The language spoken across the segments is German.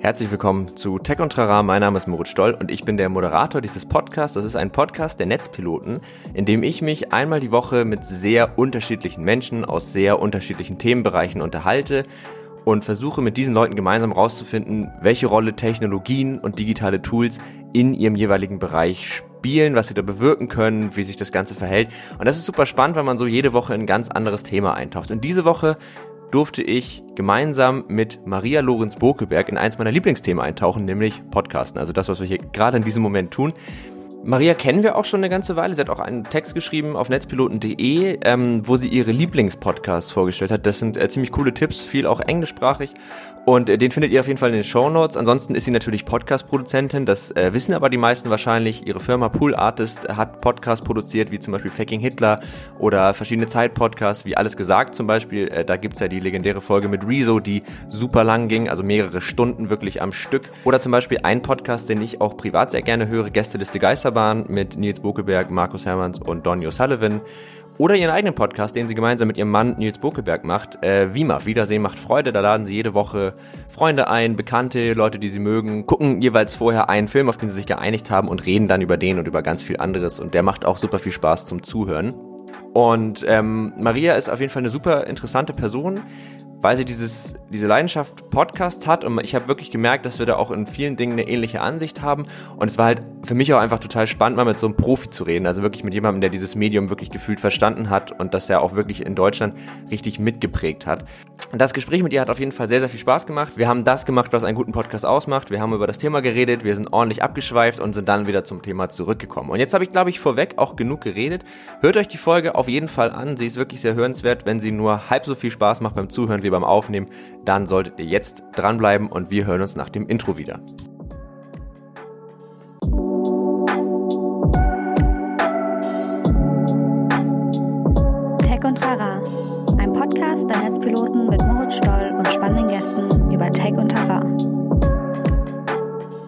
Herzlich willkommen zu Tech und Trara. Mein Name ist Moritz Stoll und ich bin der Moderator dieses Podcasts. Das ist ein Podcast der Netzpiloten, in dem ich mich einmal die Woche mit sehr unterschiedlichen Menschen aus sehr unterschiedlichen Themenbereichen unterhalte und versuche mit diesen Leuten gemeinsam herauszufinden, welche Rolle Technologien und digitale Tools in ihrem jeweiligen Bereich spielen, was sie da bewirken können, wie sich das Ganze verhält. Und das ist super spannend, weil man so jede Woche in ein ganz anderes Thema eintaucht. Und diese Woche durfte ich gemeinsam mit Maria Lorenz Bokelberg in eins meiner Lieblingsthemen eintauchen, nämlich Podcasten. Also das, was wir hier gerade in diesem Moment tun. Maria kennen wir auch schon eine ganze Weile. Sie hat auch einen Text geschrieben auf netzpiloten.de, ähm, wo sie ihre Lieblingspodcasts vorgestellt hat. Das sind äh, ziemlich coole Tipps, viel auch englischsprachig. Und äh, den findet ihr auf jeden Fall in den Show Notes. Ansonsten ist sie natürlich Podcast-Produzentin. Das äh, wissen aber die meisten wahrscheinlich. Ihre Firma Pool Artist hat Podcasts produziert, wie zum Beispiel Faking Hitler oder verschiedene Zeit-Podcasts, wie Alles gesagt zum Beispiel. Äh, da gibt's ja die legendäre Folge mit Rezo, die super lang ging, also mehrere Stunden wirklich am Stück. Oder zum Beispiel ein Podcast, den ich auch privat sehr gerne höre, Gästeliste Geisterbahn mit Nils Bokeberg, Markus Hermanns und Donny O'Sullivan. Oder ihren eigenen Podcast, den sie gemeinsam mit ihrem Mann Nils Bokeberg macht. Äh, Wima, Wiedersehen macht Freude. Da laden sie jede Woche Freunde ein, Bekannte, Leute, die sie mögen, gucken jeweils vorher einen Film, auf den sie sich geeinigt haben und reden dann über den und über ganz viel anderes. Und der macht auch super viel Spaß zum Zuhören. Und ähm, Maria ist auf jeden Fall eine super interessante Person weil sie dieses, diese Leidenschaft Podcast hat und ich habe wirklich gemerkt, dass wir da auch in vielen Dingen eine ähnliche Ansicht haben und es war halt für mich auch einfach total spannend, mal mit so einem Profi zu reden, also wirklich mit jemandem, der dieses Medium wirklich gefühlt verstanden hat und das er auch wirklich in Deutschland richtig mitgeprägt hat. Und das Gespräch mit ihr hat auf jeden Fall sehr, sehr viel Spaß gemacht. Wir haben das gemacht, was einen guten Podcast ausmacht. Wir haben über das Thema geredet, wir sind ordentlich abgeschweift und sind dann wieder zum Thema zurückgekommen. Und jetzt habe ich, glaube ich, vorweg auch genug geredet. Hört euch die Folge auf jeden Fall an. Sie ist wirklich sehr hörenswert. Wenn sie nur halb so viel Spaß macht beim Zuhören wie beim Aufnehmen, dann solltet ihr jetzt dranbleiben und wir hören uns nach dem Intro wieder. Tech und Rara, ein Podcast der Netzpiloten mit Moritz Stoll und spannenden Gästen über Tech und Rara.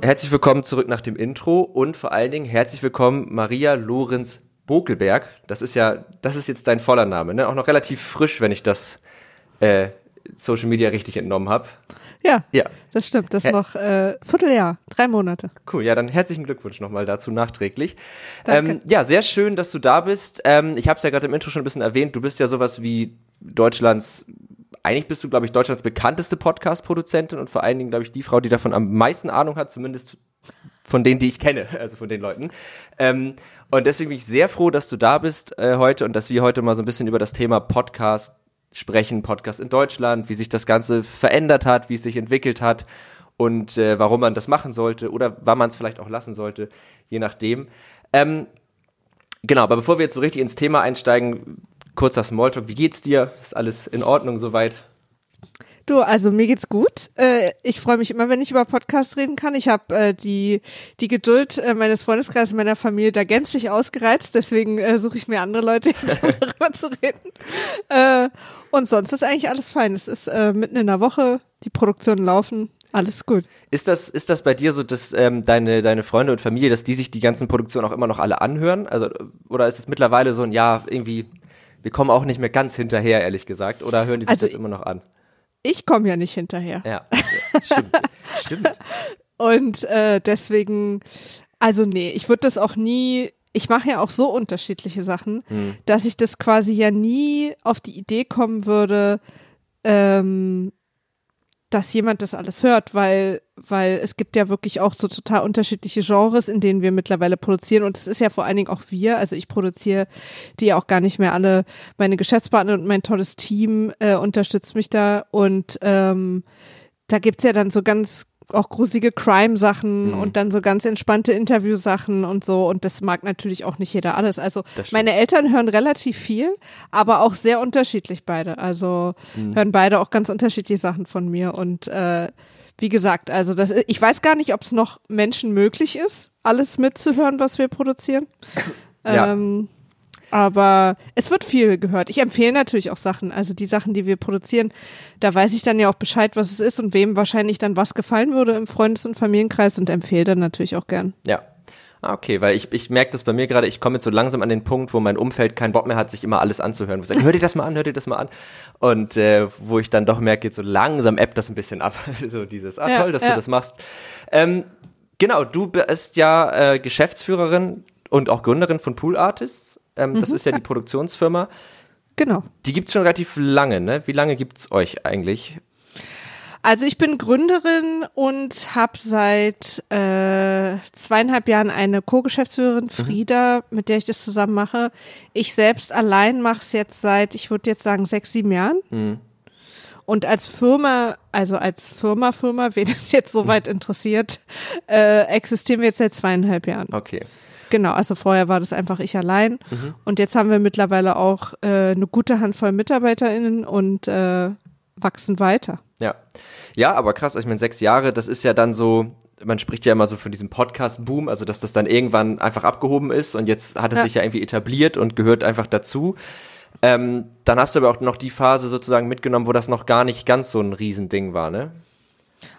Herzlich willkommen zurück nach dem Intro und vor allen Dingen herzlich willkommen Maria Lorenz Bokelberg. Das ist ja, das ist jetzt dein voller Name, ne? Auch noch relativ frisch, wenn ich das äh, Social Media richtig entnommen habe. Ja, Ja. das stimmt. Das ist noch äh, Vierteljahr, drei Monate. Cool, ja, dann herzlichen Glückwunsch nochmal dazu nachträglich. Danke. Ähm, ja, sehr schön, dass du da bist. Ähm, ich habe es ja gerade im Intro schon ein bisschen erwähnt. Du bist ja sowas wie Deutschlands, eigentlich bist du, glaube ich, Deutschlands bekannteste Podcast-Produzentin und vor allen Dingen, glaube ich, die Frau, die davon am meisten Ahnung hat, zumindest von denen, die ich kenne, also von den Leuten. Ähm, und deswegen bin ich sehr froh, dass du da bist äh, heute und dass wir heute mal so ein bisschen über das Thema Podcast sprechen, Podcast in Deutschland, wie sich das Ganze verändert hat, wie es sich entwickelt hat und äh, warum man das machen sollte oder wann man es vielleicht auch lassen sollte, je nachdem. Ähm, genau, aber bevor wir jetzt so richtig ins Thema einsteigen, kurzer Smalltalk, wie geht's dir? Ist alles in Ordnung soweit? Du, also mir geht's gut. Äh, ich freue mich immer, wenn ich über Podcasts reden kann. Ich habe äh, die die Geduld äh, meines Freundeskreises, meiner Familie da gänzlich ausgereizt. Deswegen äh, suche ich mir andere Leute jetzt, um darüber zu reden. Äh, und sonst ist eigentlich alles fein. Es ist äh, mitten in der Woche, die Produktionen laufen, alles gut. Ist das, ist das bei dir so, dass ähm, deine, deine Freunde und Familie, dass die sich die ganzen Produktionen auch immer noch alle anhören? Also, oder ist es mittlerweile so ein Ja, irgendwie, wir kommen auch nicht mehr ganz hinterher, ehrlich gesagt, oder hören die sich Also das immer noch an? Ich komme ja nicht hinterher. Ja, stimmt. stimmt. Und äh, deswegen, also nee, ich würde das auch nie, ich mache ja auch so unterschiedliche Sachen, Hm. dass ich das quasi ja nie auf die Idee kommen würde, ähm, dass jemand das alles hört, weil, weil es gibt ja wirklich auch so total unterschiedliche Genres, in denen wir mittlerweile produzieren. Und es ist ja vor allen Dingen auch wir, also ich produziere die auch gar nicht mehr alle. Meine Geschäftspartner und mein tolles Team äh, unterstützt mich da. Und ähm, da gibt's ja dann so ganz auch gruselige Crime-Sachen Mhm. und dann so ganz entspannte Interviewsachen und so. Und das mag natürlich auch nicht jeder alles. Also meine Eltern hören relativ viel, aber auch sehr unterschiedlich beide. Also Mhm. hören beide auch ganz unterschiedliche Sachen von mir. Und äh, wie gesagt, also das, ich weiß gar nicht, ob es noch Menschen möglich ist, alles mitzuhören, was wir produzieren. Ja. Ähm, aber es wird viel gehört. Ich empfehle natürlich auch Sachen. Also die Sachen, die wir produzieren, da weiß ich dann ja auch Bescheid, was es ist und wem wahrscheinlich dann was gefallen würde im Freundes- und Familienkreis und empfehle dann natürlich auch gern. Ja. Ah, okay, weil ich, ich merke das bei mir gerade, ich komme jetzt so langsam an den Punkt, wo mein Umfeld keinen Bock mehr hat, sich immer alles anzuhören. Wo ich sage, hör dir das mal an, hör dir das mal an. Und äh, wo ich dann doch merke, jetzt so langsam appt das ein bisschen ab. so dieses, ah Ja, toll, dass ja. du das machst. Ähm, genau, du bist ja äh, Geschäftsführerin und auch Gründerin von Pool Artists. Ähm, Mhm. das ist ja die Produktionsfirma. Genau. Die gibt's schon relativ lange, ne? Wie lange gibt's euch eigentlich? Also ich bin Gründerin und habe seit äh, zweieinhalb Jahren eine Co-Geschäftsführerin, Frieda, mit der ich das zusammen mache. Ich selbst allein mache es jetzt seit, ich würde jetzt sagen, sechs, sieben Jahren. Und als Firma, also als Firma, Firma, wen es jetzt soweit interessiert, äh, existieren wir jetzt seit zweieinhalb Jahren. Okay. Genau, also vorher war das einfach ich allein. Und jetzt haben wir mittlerweile auch äh, eine gute Handvoll MitarbeiterInnen und äh, wachsen weiter. Ja. Ja, aber krass, ich meine, sechs Jahre, das ist ja dann so, man spricht ja immer so von diesem Podcast-Boom, also dass das dann irgendwann einfach abgehoben ist und jetzt hat es Ja. sich ja irgendwie etabliert und gehört einfach dazu. Ähm, dann hast du aber auch noch die Phase sozusagen mitgenommen, wo das noch gar nicht ganz so ein Riesending war, ne?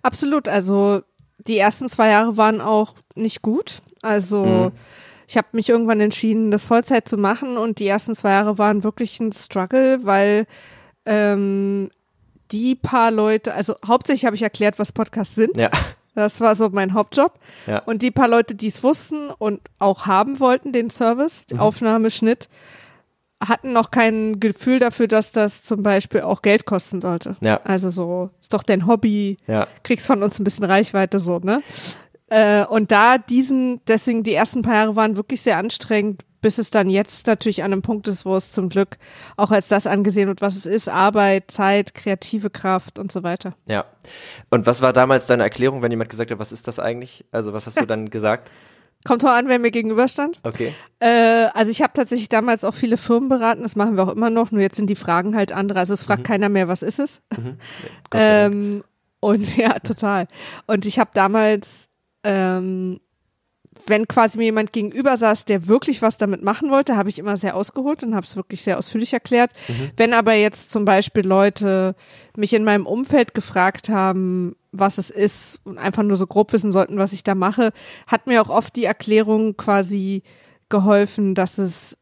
Absolut. Also die ersten zwei Jahre waren auch nicht gut. Also ich habe mich irgendwann entschieden, das Vollzeit zu machen und die ersten zwei Jahre waren wirklich ein Struggle, weil ähm, die paar Leute, also hauptsächlich habe ich erklärt, was Podcasts sind. Ja. Das war so mein Hauptjob. Ja. Und die paar Leute, die es wussten und auch haben wollten, den Service, Mhm. Aufnahme, Schnitt, hatten noch kein Gefühl dafür, dass das zum Beispiel auch Geld kosten sollte. Ja. Also so, ist doch dein Hobby, Ja. kriegst von uns ein bisschen Reichweite so, ne? Äh, und da diesen, deswegen die ersten paar Jahre waren wirklich sehr anstrengend, bis es dann jetzt natürlich an einem Punkt ist, wo es zum Glück auch als das angesehen wird, was es ist, Arbeit, Zeit, kreative Kraft und so weiter. Ja. Und was war damals deine Erklärung, wenn jemand gesagt hat, was ist das eigentlich? Also was hast du dann gesagt? Kommt auch an, wer mir gegenüberstand. Okay. Äh, also ich habe tatsächlich damals auch viele Firmen beraten, das machen wir auch immer noch, nur jetzt sind die Fragen halt andere. Also es fragt keiner mehr, was ist es? Dank. Ähm, und ja, total. Und ich habe damals, ähm, wenn quasi mir jemand gegenüber saß, der wirklich was damit machen wollte, habe ich immer sehr ausgeholt und habe es wirklich sehr ausführlich erklärt. Wenn aber jetzt zum Beispiel Leute mich in meinem Umfeld gefragt haben, was es ist und einfach nur so grob wissen sollten, was ich da mache, hat mir auch oft die Erklärung quasi geholfen, dass es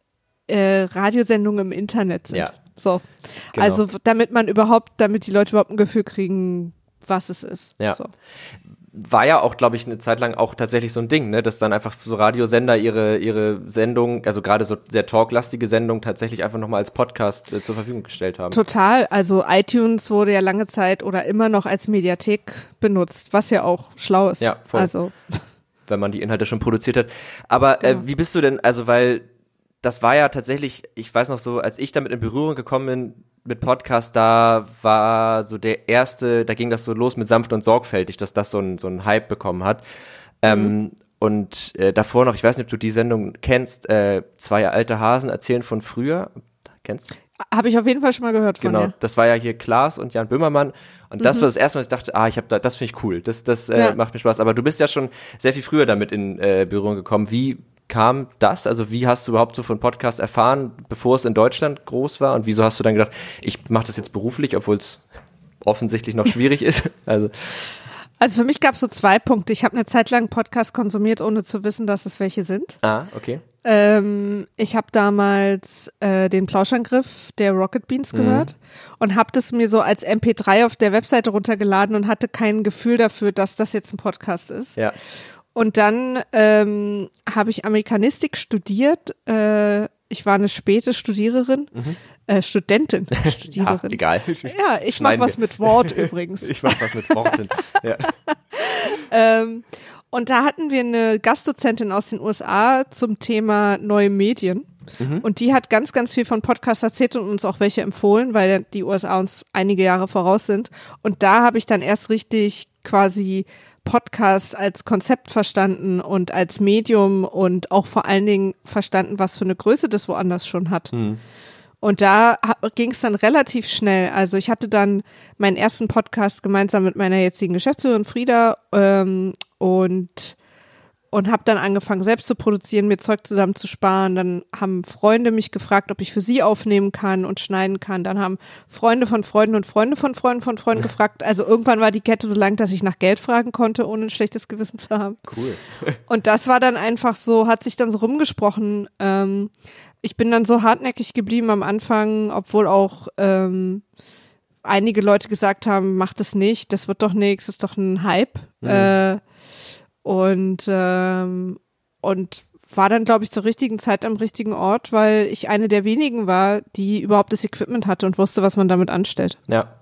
äh, Radiosendungen im Internet sind. Ja. So. Genau. Also damit man überhaupt, damit die Leute überhaupt ein Gefühl kriegen, was es ist. Ja. So. War ja auch, glaube ich, eine Zeit lang auch tatsächlich so ein Ding, ne, dass dann einfach so Radiosender ihre ihre Sendung, also gerade so sehr talklastige Sendung tatsächlich einfach nochmal als Podcast äh, zur Verfügung gestellt haben. Total. Also iTunes wurde ja lange Zeit oder immer noch als Mediathek benutzt, was ja auch schlau ist. Ja, voll. Also wenn man die Inhalte schon produziert hat. Aber äh, Genau. wie bist du denn, also weil das war ja tatsächlich, ich weiß noch so, als ich damit in Berührung gekommen bin mit Podcast, da war so der erste, da ging das so los mit sanft und sorgfältig, dass das so ein, so ein Hype bekommen hat. Ähm, und äh, davor noch, ich weiß nicht, ob du die Sendung kennst, äh, zwei alte Hasen erzählen von früher. Kennst du? habe ich auf jeden Fall schon mal gehört von Genau, dir. das war ja hier Klaas und Jan Böhmermann und das war das erste Mal, was ich dachte, ah, ich habe da, das finde ich cool, das, das äh, Ja. macht mir Spaß. Aber du bist ja schon sehr viel früher damit in äh, Berührung gekommen. Wie kam das? Also wie hast du überhaupt so von Podcast erfahren, bevor es in Deutschland groß war? Und wieso hast du dann gedacht, ich mache das jetzt beruflich, obwohl es offensichtlich noch schwierig ist? Also Also für mich gab es so zwei Punkte. Ich habe eine Zeit lang Podcast konsumiert, ohne zu wissen, dass es welche sind. ah, okay. Ähm, ich habe damals äh, den Plauschangriff der Rocket Beans gehört und habe das mir so als MP3 auf der Webseite runtergeladen und hatte kein Gefühl dafür, dass das jetzt ein Podcast ist. Ja, Und dann ähm, habe ich Amerikanistik studiert. Äh, ich war eine späte Studiererin, äh, Studentin, Mhm. ja Studiererin. egal. Ja, ich mache was mit Wort übrigens. Ich mach was mit Worten. ja. Ähm, und da hatten wir eine Gastdozentin aus den USA zum Thema neue Medien. Und die hat ganz, ganz viel von Podcasts erzählt und uns auch welche empfohlen, weil die USA uns einige Jahre voraus sind. Und da habe ich dann erst richtig quasi Podcast als Konzept verstanden und als Medium und auch vor allen Dingen verstanden, was für eine Größe das woanders schon hat. Und da ging es dann relativ schnell. Also ich hatte dann meinen ersten Podcast gemeinsam mit meiner jetzigen Geschäftsführerin Frieda ähm, und und habe dann angefangen, selbst zu produzieren, mir Zeug zusammen zu sparen. Dann haben Freunde mich gefragt, ob ich für sie aufnehmen kann und schneiden kann. Dann haben Freunde von Freunden und Freunde von Freunden von Freunden gefragt. Also irgendwann war die Kette so lang, dass ich nach Geld fragen konnte, ohne ein schlechtes Gewissen zu haben. Cool. Und das war dann einfach so, hat sich dann so rumgesprochen. Ähm, ich bin dann so hartnäckig geblieben am Anfang, obwohl auch ähm, einige Leute gesagt haben, mach das nicht, das wird doch nichts, das ist doch ein Hype. Mhm. Äh, und, ähm, und war dann, glaube ich, zur richtigen Zeit am richtigen Ort, weil ich eine der wenigen war, die überhaupt das Equipment hatte und wusste, was man damit anstellt. Ja.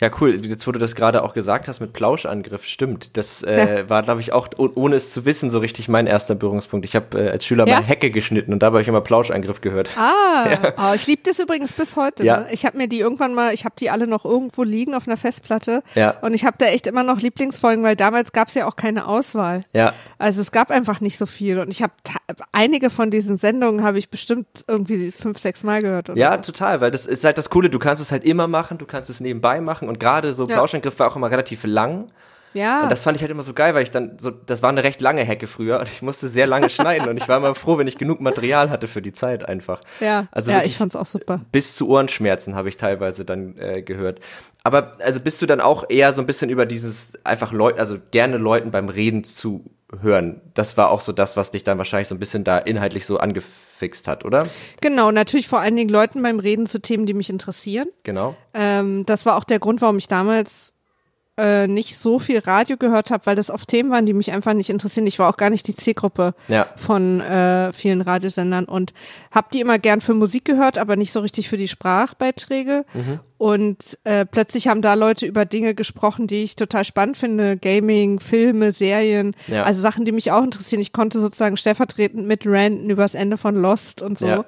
Ja, cool. Jetzt, wo du das gerade auch gesagt hast mit Plauschangriff, stimmt. Das äh, ja. war, glaube ich, auch, oh, ohne es zu wissen, so richtig mein erster Berührungspunkt. Ich habe äh, als Schüler ja? mal Hecke geschnitten und da habe ich immer Plauschangriff gehört. Ah, ja. oh, ich liebe das übrigens bis heute. Ja. Ne? Ich habe mir die irgendwann mal, ich habe die alle noch irgendwo liegen auf einer Festplatte. Ja. Und ich habe da echt immer noch Lieblingsfolgen, weil damals gab es ja auch keine Auswahl. Ja. Also es gab einfach nicht so viel. Und ich habe einige von diesen Sendungen habe ich bestimmt irgendwie fünf, sechs Mal gehört. ja, so. total, weil das ist halt das Coole. Du kannst es halt immer machen, du kannst es nebenbei machen und gerade so ja. War auch immer relativ lang. Ja. Und das fand ich halt immer so geil, weil ich dann so, das war eine recht lange Hecke früher und ich musste sehr lange schneiden und ich war immer froh, wenn ich genug Material hatte für die Zeit einfach. Ja, also ja ich fand's auch super. Bis zu Ohrenschmerzen habe ich teilweise dann äh, gehört. Aber also bist du dann auch eher so ein bisschen über dieses einfach Leute, also gerne Leuten beim Reden zu hören. Das war auch so das, was dich dann wahrscheinlich so ein bisschen da inhaltlich so angefixt hat, oder? Genau, natürlich vor allen Dingen Leuten beim Reden zu Themen, die mich interessieren. Genau. Ähm, das war auch der Grund, warum ich damals äh, nicht so viel Radio gehört habe, weil das oft Themen waren, die mich einfach nicht interessieren. Ich war auch gar nicht die Zielgruppe ja. von äh, vielen Radiosendern und habe die immer gern für Musik gehört, aber nicht so richtig für die Sprachbeiträge. Mhm. Und äh, plötzlich haben da Leute über Dinge gesprochen, die ich total spannend finde. Gaming, Filme, Serien, ja. also Sachen, die mich auch interessieren. Ich konnte sozusagen stellvertretend mit ranten über das Ende von Lost und so. Ja.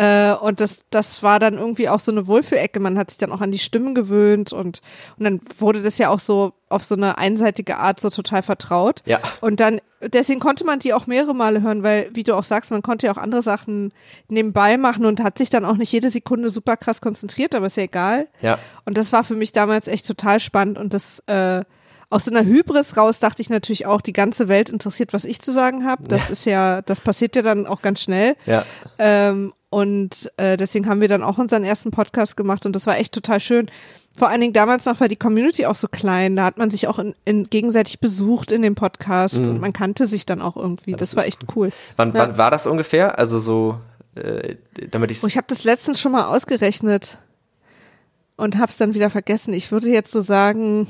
Äh, und das, das war dann irgendwie auch so eine Wohlfühlecke. Man hat sich dann auch an die Stimmen gewöhnt und, und dann wurde das ja auch so auf so eine einseitige Art so total vertraut. Ja. Und dann, deswegen konnte man die auch mehrere Male hören, weil, wie du auch sagst, man konnte ja auch andere Sachen nebenbei machen und hat sich dann auch nicht jede Sekunde super krass konzentriert, aber ist ja egal. Ja. Und das war für mich damals echt total spannend und das, äh, aus so einer Hybris raus dachte ich natürlich auch, die ganze Welt interessiert, was ich zu sagen habe. Das ja. ist ja, das passiert ja dann auch ganz schnell. Ja. Ähm, und äh, deswegen haben wir dann auch unseren ersten Podcast gemacht und das war echt total schön. Vor allen Dingen damals noch war die Community auch so klein. Da hat man sich auch in, in gegenseitig besucht in dem Podcast mhm. und man kannte sich dann auch irgendwie. Ja, das, das war echt cool. Wann, ja. wann war das ungefähr? Also so, äh, damit ich. Oh, ich habe das letztens schon mal ausgerechnet und habe es dann wieder vergessen. Ich würde jetzt so sagen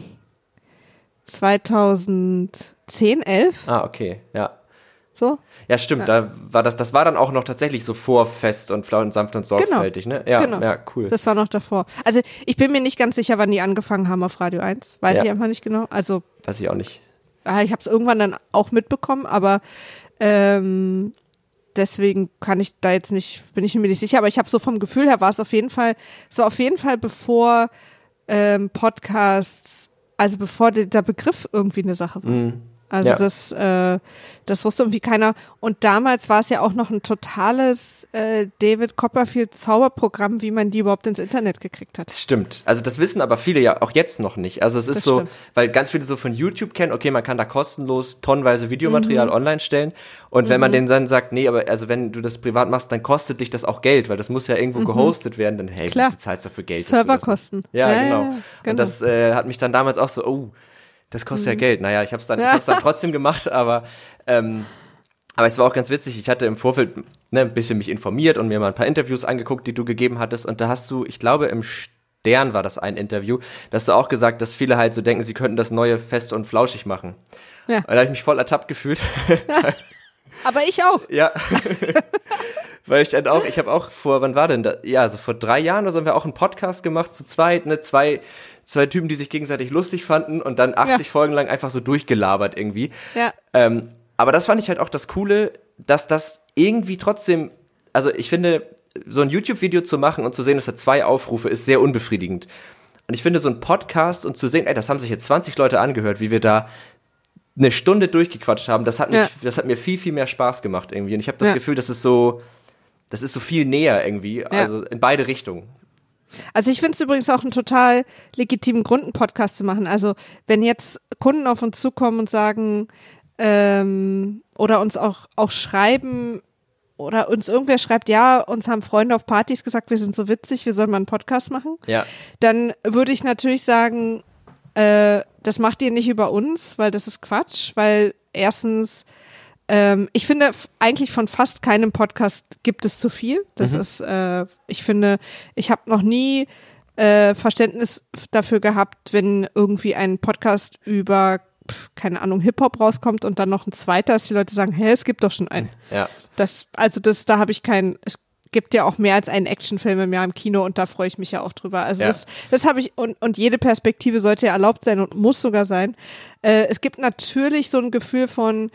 2010, 11. Ah, okay, ja. So? Ja, stimmt. Ja. Da war das, das war dann auch noch tatsächlich so vorfest und flau und sanft und sorgfältig, genau. ne? Ja, genau. ja, cool. Das war noch davor. Also ich bin mir nicht ganz sicher, wann die angefangen haben auf Radio 1. Weiß ja. ich einfach nicht genau. Also weiß ich auch nicht. Ah, ich habe es irgendwann dann auch mitbekommen, aber ähm, deswegen kann ich da jetzt nicht, bin ich mir nicht sicher. Aber ich habe so vom Gefühl her war es auf jeden Fall, so auf jeden Fall bevor ähm, Podcasts, also bevor der Begriff irgendwie eine Sache war. Mhm. Also Ja. das, äh, das wusste irgendwie keiner. Und damals war es ja auch noch ein totales äh, David Copperfield Zauberprogramm, wie man die überhaupt ins Internet gekriegt hat. Stimmt. Also das wissen aber viele ja auch jetzt noch nicht. Also es ist Das so, stimmt. weil ganz viele so von YouTube kennen, okay, man kann da kostenlos tonnenweise Videomaterial Mhm. online stellen. Und wenn man denen dann sagt, nee, aber also wenn du das privat machst, dann kostet dich das auch Geld, weil das muss ja irgendwo gehostet werden, dann hey, Mhm. Klar. du zahlst dafür Geld. dass du das Serverkosten. Ja, genau. genau. Und das äh, hat mich dann damals auch so, oh, das kostet Mhm. ja Geld. Naja, ich habe es dann, ich hab's dann trotzdem gemacht, aber ähm, aber es war auch ganz witzig. Ich hatte im Vorfeld ne, ein bisschen mich informiert und mir mal ein paar Interviews angeguckt, die du gegeben hattest. Und da hast du, ich glaube, im Stern war das ein Interview, da hast du auch gesagt, dass viele halt so denken, sie könnten das neue fest und flauschig machen. Ja. Und da habe ich mich voll ertappt gefühlt. Aber ich auch. ja. Weil ich dann auch, ich habe auch vor, wann war denn da? Ja, so vor drei Jahren oder so haben wir auch einen Podcast gemacht, zu zweit, ne, zwei, zwei Typen, die sich gegenseitig lustig fanden und dann 80 Ja. Folgen lang einfach so durchgelabert irgendwie. Ja. Ähm, aber das fand ich halt auch das Coole, dass das irgendwie trotzdem, also ich finde, so ein YouTube-Video zu machen und zu sehen, es hat zwei Aufrufe, ist sehr unbefriedigend. Und ich finde, so ein Podcast und zu sehen, ey, das haben sich jetzt 20 Leute angehört, wie wir da eine Stunde durchgequatscht haben, das hat, mich, Ja. das hat mir viel, viel mehr Spaß gemacht irgendwie. Und ich habe das Ja. Gefühl, das ist so, das ist so viel näher irgendwie, also in beide Richtungen. Also ich finde es übrigens auch einen total legitimen Grund, einen Podcast zu machen. Also wenn jetzt Kunden auf uns zukommen und sagen, ähm, oder uns auch, auch schreiben oder uns irgendwer schreibt, ja, uns haben Freunde auf Partys gesagt, wir sind so witzig, wir sollen mal einen Podcast machen, Ja. dann würde ich natürlich sagen, äh, das macht ihr nicht über uns, weil das ist Quatsch, weil erstens, ähm, ich finde eigentlich von fast keinem Podcast gibt es zu viel. Das ist, äh, ich finde, ich habe noch nie äh, Verständnis dafür gehabt, wenn irgendwie ein Podcast über keine Ahnung, Hip-Hop rauskommt und dann noch ein zweiter, dass die Leute sagen, hä, es gibt doch schon einen. Ja. Das, also das, da habe ich keinen, es gibt ja auch mehr als einen Actionfilm im Jahr im Kino und da freue ich mich ja auch drüber. Also Ja. das, das habe ich, und, und jede Perspektive sollte ja erlaubt sein und muss sogar sein. Äh, es gibt natürlich so ein Gefühl von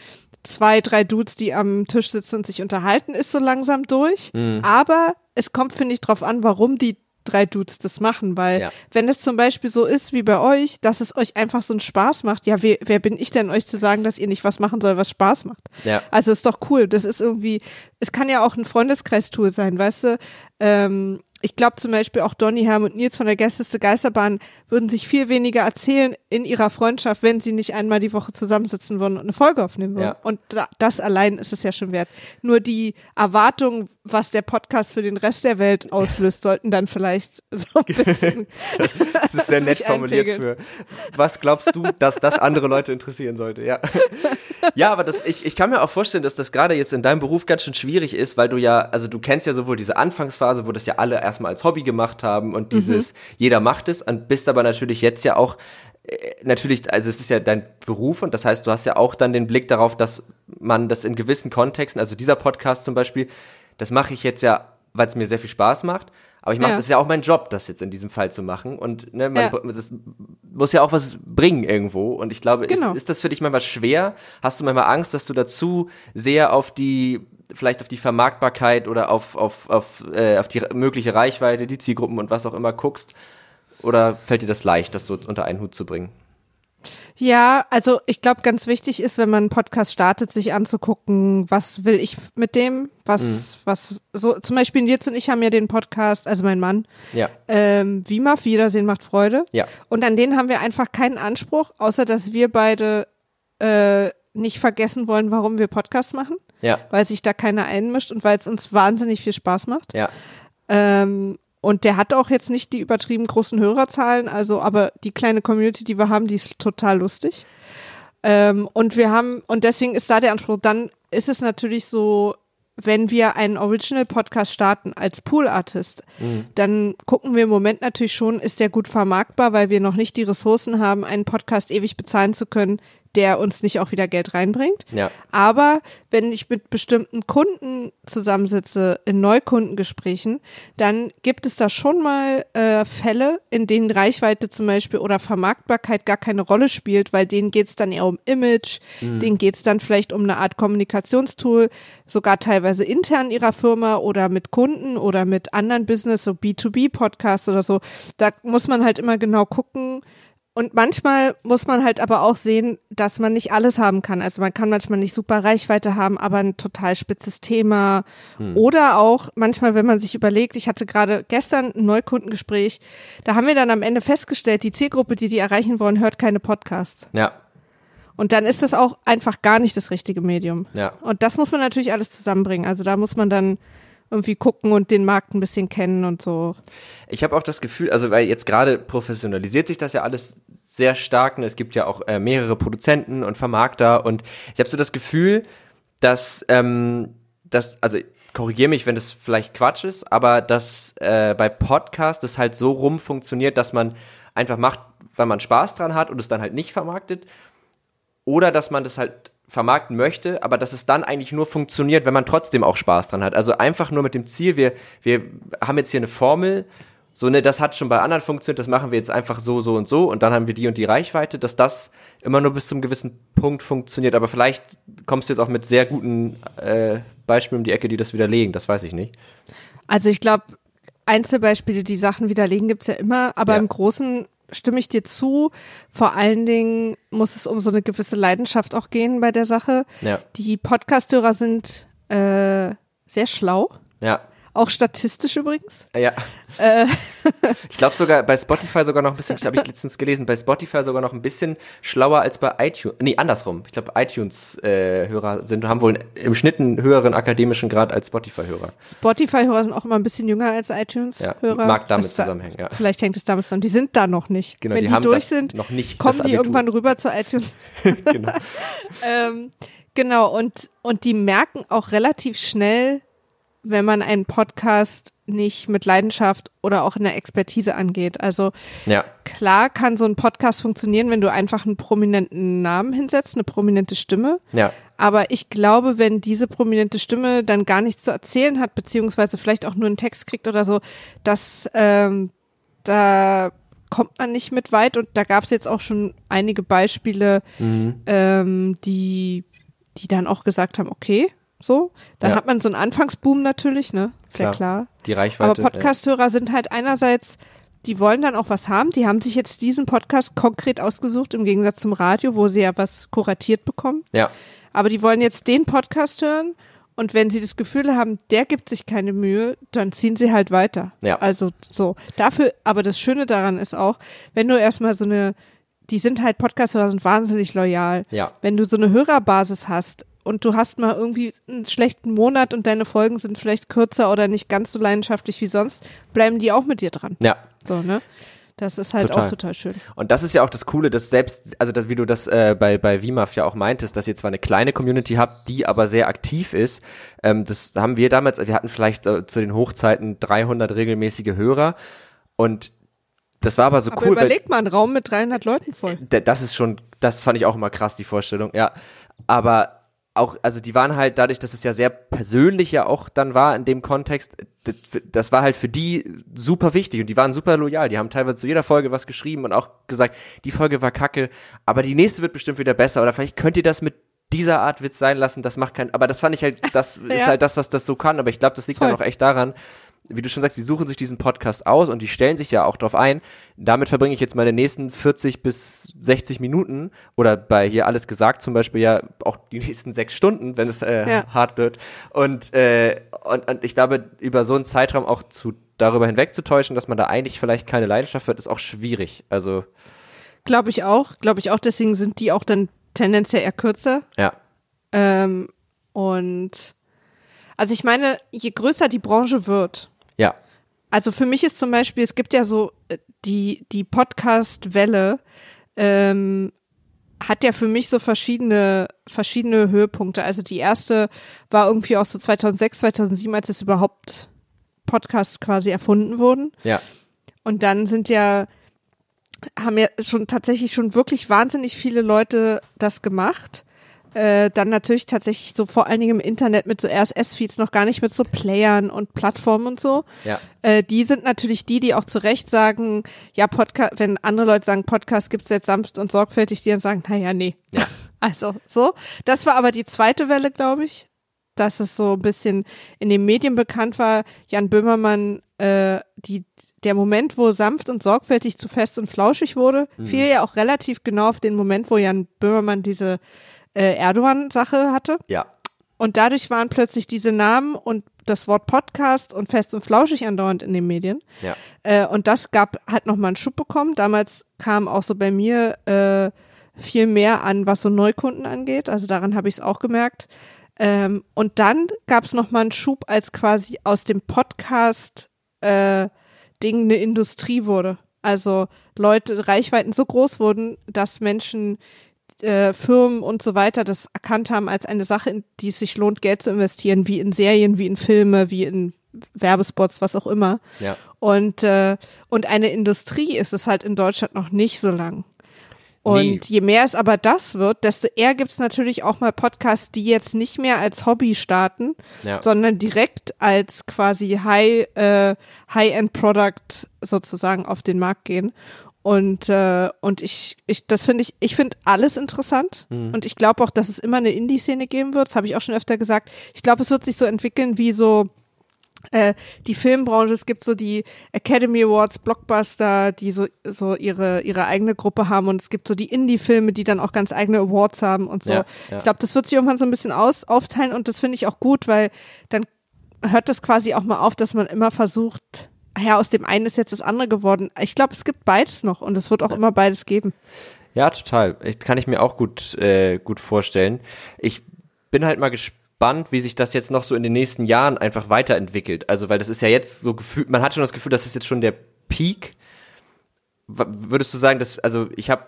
zwei, drei Dudes, die am Tisch sitzen und sich unterhalten, ist so langsam durch. Mhm. Aber es kommt, finde ich, drauf an, warum die drei Dudes das machen, weil Ja. wenn es zum Beispiel so ist wie bei euch, dass es euch einfach so einen Spaß macht, ja, wer, wer bin ich denn, euch zu sagen, dass ihr nicht was machen soll, was Spaß macht? Ja. Also ist doch cool. Das ist irgendwie, es kann ja auch ein Freundeskreistool sein, weißt du? Ähm, ich glaube zum Beispiel auch Donny, Herm und Nils von der Gästeste Geisterbahn würden sich viel weniger erzählen in ihrer Freundschaft, wenn sie nicht einmal die Woche zusammensitzen würden und eine Folge aufnehmen würden. Ja. Und da, das allein ist es ja schon wert. Nur die Erwartung, was der Podcast für den Rest der Welt auslöst, sollten dann vielleicht so ein bisschen. Das ist sehr nett formuliert einpegeln. für, was glaubst du, dass das andere Leute interessieren sollte, ja. Ja, aber das, ich, ich kann mir auch vorstellen, dass das gerade jetzt in deinem Beruf ganz schön schwierig ist, weil du ja, also du kennst ja sowohl diese Anfangsphase, wo das ja alle erstmal als Hobby gemacht haben und dieses, jeder macht es und bist aber natürlich jetzt ja auch, äh, natürlich, also es ist ja dein Beruf und das heißt, du hast ja auch dann den Blick darauf, dass man das in gewissen Kontexten, also dieser Podcast zum Beispiel, das mache ich jetzt ja, weil es mir sehr viel Spaß macht. Aber ich mache, Ja. das ist ja auch mein Job, das jetzt in diesem Fall zu machen. Und ne, man, Ja. das muss ja auch was bringen irgendwo. Und ich glaube, Genau. ist, ist das für dich manchmal schwer? Hast du manchmal Angst, dass du dazu sehr auf die, vielleicht auf die Vermarktbarkeit oder auf, auf, auf, äh, auf die mögliche Reichweite, die Zielgruppen und was auch immer guckst? Oder fällt dir das leicht, das so unter einen Hut zu bringen? Ja, also ich glaube, ganz wichtig ist, wenn man einen Podcast startet, sich anzugucken, was will ich mit dem, was, was, so zum Beispiel Nils und ich haben ja den Podcast, also mein Mann, Ja. ähm, WIMAF, Wiedersehen macht Freude. Ja. Und an den haben wir einfach keinen Anspruch, außer dass wir beide äh, nicht vergessen wollen, warum wir Podcasts machen, Ja. weil sich da keiner einmischt und weil es uns wahnsinnig viel Spaß macht. Ja. Ähm, und der hat auch jetzt nicht die übertrieben großen Hörerzahlen, also aber die kleine Community, die wir haben, die ist total lustig. Ähm, und wir haben, und deswegen ist da der Anspruch, dann ist es natürlich so, wenn wir einen Original-Podcast starten als Pool-Artist, dann gucken wir im Moment natürlich schon, ist der gut vermarktbar, weil wir noch nicht die Ressourcen haben, einen Podcast ewig bezahlen zu können, der uns nicht auch wieder Geld reinbringt. Ja. Aber wenn ich mit bestimmten Kunden zusammensitze in Neukundengesprächen, dann gibt es da schon mal äh, Fälle, in denen Reichweite zum Beispiel oder Vermarktbarkeit gar keine Rolle spielt, weil denen geht es dann eher um Image, denen geht es dann vielleicht um eine Art Kommunikationstool, sogar teilweise intern ihrer Firma oder mit Kunden oder mit anderen Business, so B2B-Podcasts oder so. Da muss man halt immer genau gucken, und manchmal muss man halt aber auch sehen, dass man nicht alles haben kann. Also man kann manchmal nicht super Reichweite haben, aber ein total spitzes Thema. Oder auch manchmal, wenn man sich überlegt, ich hatte gerade gestern ein Neukundengespräch, da haben wir dann am Ende festgestellt, die Zielgruppe, die die erreichen wollen, hört keine Podcasts. Ja. Und dann ist das auch einfach gar nicht das richtige Medium. Ja. Und das muss man natürlich alles zusammenbringen. Also da muss man dann irgendwie gucken und den Markt ein bisschen kennen und so. Ich habe auch das Gefühl, also weil jetzt gerade professionalisiert sich das ja alles sehr stark. Und es gibt ja auch äh, mehrere Produzenten und Vermarkter und ich habe so das Gefühl, dass ähm, das, also korrigiere mich, wenn das vielleicht Quatsch ist, aber dass äh, bei Podcasts das halt so rum funktioniert, dass man einfach macht, weil man Spaß dran hat und es dann halt nicht vermarktet oder dass man das halt vermarkten möchte, aber dass es dann eigentlich nur funktioniert, wenn man trotzdem auch Spaß dran hat. Also einfach nur mit dem Ziel, wir, wir haben jetzt hier eine Formel, so ne, das hat schon bei anderen funktioniert, das machen wir jetzt einfach so, so und so und dann haben wir die und die Reichweite, dass das immer nur bis zum gewissen Punkt funktioniert. Aber vielleicht kommst du jetzt auch mit sehr guten äh, Beispielen um die Ecke, die das widerlegen, das weiß ich nicht. Also ich glaube, Einzelbeispiele, die Sachen widerlegen, gibt's ja immer, aber Ja. im Großen stimme ich dir zu. Vor allen Dingen muss es um so eine gewisse Leidenschaft auch gehen bei der Sache. Ja. Die Podcasthörer sind äh, sehr schlau. Ja, Auch statistisch übrigens. Ja. Äh. ich glaube sogar bei Spotify sogar noch ein bisschen, habe ich letztens gelesen, bei Spotify sogar noch ein bisschen schlauer als bei iTunes. Nee, andersrum. Ich glaube, iTunes-Hörer äh, sind, haben wohl im Schnitt einen höheren akademischen Grad als Spotify-Hörer. Spotify-Hörer sind auch immer ein bisschen jünger als iTunes-Hörer. Ja, mag damit da- zusammenhängen, ja. Vielleicht hängt es damit zusammen. Die sind da noch nicht. Genau, Wenn die die, haben durch sind, noch nicht, kommen die irgendwann rüber zu iTunes. genau. ähm, genau, und, und die merken auch relativ schnell, wenn man einen Podcast nicht mit Leidenschaft oder auch in der Expertise angeht. Also Ja, klar kann so ein Podcast funktionieren, wenn du einfach einen prominenten Namen hinsetzt, eine prominente Stimme. ja, Aber ich glaube, wenn diese prominente Stimme dann gar nichts zu erzählen hat, beziehungsweise vielleicht auch nur einen Text kriegt oder so, dass ähm, da kommt man nicht mit weit. Und da gab es jetzt auch schon einige Beispiele, Mhm. ähm, die, die dann auch gesagt haben, okay, so. Dann Ja. hat man so einen Anfangsboom natürlich, ne? Ist ja Klar. klar. die Reichweite. Aber Podcasthörer sind halt einerseits, die wollen dann auch was haben. Die haben sich jetzt diesen Podcast konkret ausgesucht, im Gegensatz zum Radio, wo sie ja was kuratiert bekommen. Ja, ja. Aber die wollen jetzt den Podcast hören und wenn sie das Gefühl haben, der gibt sich keine Mühe, dann ziehen sie halt weiter. Ja. Also so. Dafür, aber das Schöne daran ist auch, wenn du erstmal so eine, die sind halt Podcast-Hörer, sind wahnsinnig loyal. Ja. Wenn du so eine Hörerbasis hast und du hast mal irgendwie einen schlechten Monat und deine Folgen sind vielleicht kürzer oder nicht ganz so leidenschaftlich wie sonst, bleiben die auch mit dir dran. ja. So, ne? Das ist halt Total. auch total schön. Und das ist ja auch das Coole, dass selbst, also dass, wie du das äh, bei, bei VMAF ja auch meintest, dass ihr zwar eine kleine Community habt, die aber sehr aktiv ist. Ähm, das haben wir damals, wir hatten vielleicht äh, zu den Hochzeiten 300 regelmäßige Hörer und das war aber so Aber cool, überleg mal einen Raum mit 300 Leuten voll. Das ist schon, das fand ich auch immer krass, die Vorstellung, ja. Aber auch, also die waren halt dadurch, dass es ja sehr persönlich ja auch dann war in dem Kontext, das, das war halt für die super wichtig und die waren super loyal. Die haben teilweise zu jeder Folge was geschrieben und auch gesagt, die Folge war kacke, aber die nächste wird bestimmt wieder besser oder vielleicht könnt ihr das mit dieser Art Witz sein lassen, das macht keinen, aber das fand ich halt, das ist Ja. halt das, was das so kann, aber ich glaube, das liegt dann Voll. auch echt daran, wie du schon sagst, die suchen sich diesen Podcast aus und die stellen sich ja auch drauf ein. Damit verbringe ich jetzt meine nächsten 40 bis 60 Minuten oder bei hier alles gesagt zum Beispiel ja auch die nächsten sechs Stunden, wenn es äh, Ja. hart wird. Und, äh, und, und ich glaube, über so einen Zeitraum auch zu darüber hinwegzutäuschen, dass man da eigentlich vielleicht keine Leidenschaft wird, ist auch schwierig. Also Glaube ich auch. Glaube ich auch. Deswegen sind die auch dann tendenziell eher kürzer. ja, Ähm, und also ich meine, je größer die Branche wird, ja, also für mich ist zum Beispiel, es gibt ja so äh, die, die Podcast-Welle, ähm, hat ja für mich so verschiedene, verschiedene Höhepunkte. Also die erste war irgendwie auch so 2006, 2007, als es überhaupt Podcasts quasi erfunden wurden. ja, Und dann sind ja, haben ja schon tatsächlich schon wirklich wahnsinnig viele Leute das gemacht. Äh, dann natürlich tatsächlich so vor allen Dingen im Internet mit so RSS-Feeds, noch gar nicht mit so Playern und Plattformen und so. ja, Äh, die sind natürlich die, die auch zu Recht sagen, ja, Podcast, wenn andere Leute sagen, Podcast gibt's jetzt sanft und sorgfältig, die dann sagen, naja, nee. Ja. Also, so. Das war aber die zweite Welle, glaube ich. Dass es so ein bisschen in den Medien bekannt war, Jan Böhmermann, äh, die, der Moment, wo sanft und sorgfältig zu fest und flauschig wurde, fiel ja auch relativ genau auf den Moment, wo Jan Böhmermann diese äh, Erdogan-Sache hatte. ja, Und dadurch waren plötzlich diese Namen und das Wort Podcast und fest und flauschig andauernd in den Medien. ja, Äh, und das gab, hat nochmal einen Schub bekommen. Damals kam auch so bei mir äh, viel mehr an, was so Neukunden angeht. Also daran habe ich es auch gemerkt. Ähm, und dann gab es nochmal einen Schub, als quasi aus dem Podcast äh, Ding eine Industrie wurde. Also Leute, Reichweiten so groß wurden, dass Menschen äh, Firmen und so weiter das erkannt haben als eine Sache, in die es sich lohnt, Geld zu investieren, wie in Serien, wie in Filme, wie in Werbespots, was auch immer. ja. Und, äh, und eine Industrie ist es halt in Deutschland noch nicht so lang. Und Nee. je mehr es aber das wird, desto eher gibt's natürlich auch mal Podcasts, die jetzt nicht mehr als Hobby starten, Ja. sondern direkt als quasi High, äh, High-End-Product sozusagen auf den Markt gehen. Und, äh, und ich, ich, das finde ich, ich finde alles interessant. Und ich glaube auch, dass es immer eine Indie-Szene geben wird. Das habe ich auch schon öfter gesagt. Ich glaube, es wird sich so entwickeln wie so, äh, die Filmbranche, es gibt so die Academy Awards, Blockbuster, die so, so ihre, ihre eigene Gruppe haben und es gibt so die Indie-Filme, die dann auch ganz eigene Awards haben und so. Ja, ja. Ich glaube, das wird sich irgendwann so ein bisschen aus, aufteilen und das finde ich auch gut, weil dann hört das quasi auch mal auf, dass man immer versucht, ja, aus dem einen ist jetzt das andere geworden. Ich glaube, es gibt beides noch und es wird auch immer beides geben. Ja, total. Ich, kann ich mir auch gut, äh, gut vorstellen. Ich bin halt mal gespannt, wie sich das jetzt noch so in den nächsten Jahren einfach weiterentwickelt. Also, weil das ist ja jetzt so gefühlt, man hat schon das Gefühl, das ist jetzt schon der Peak. Würdest du sagen, dass, also ich habe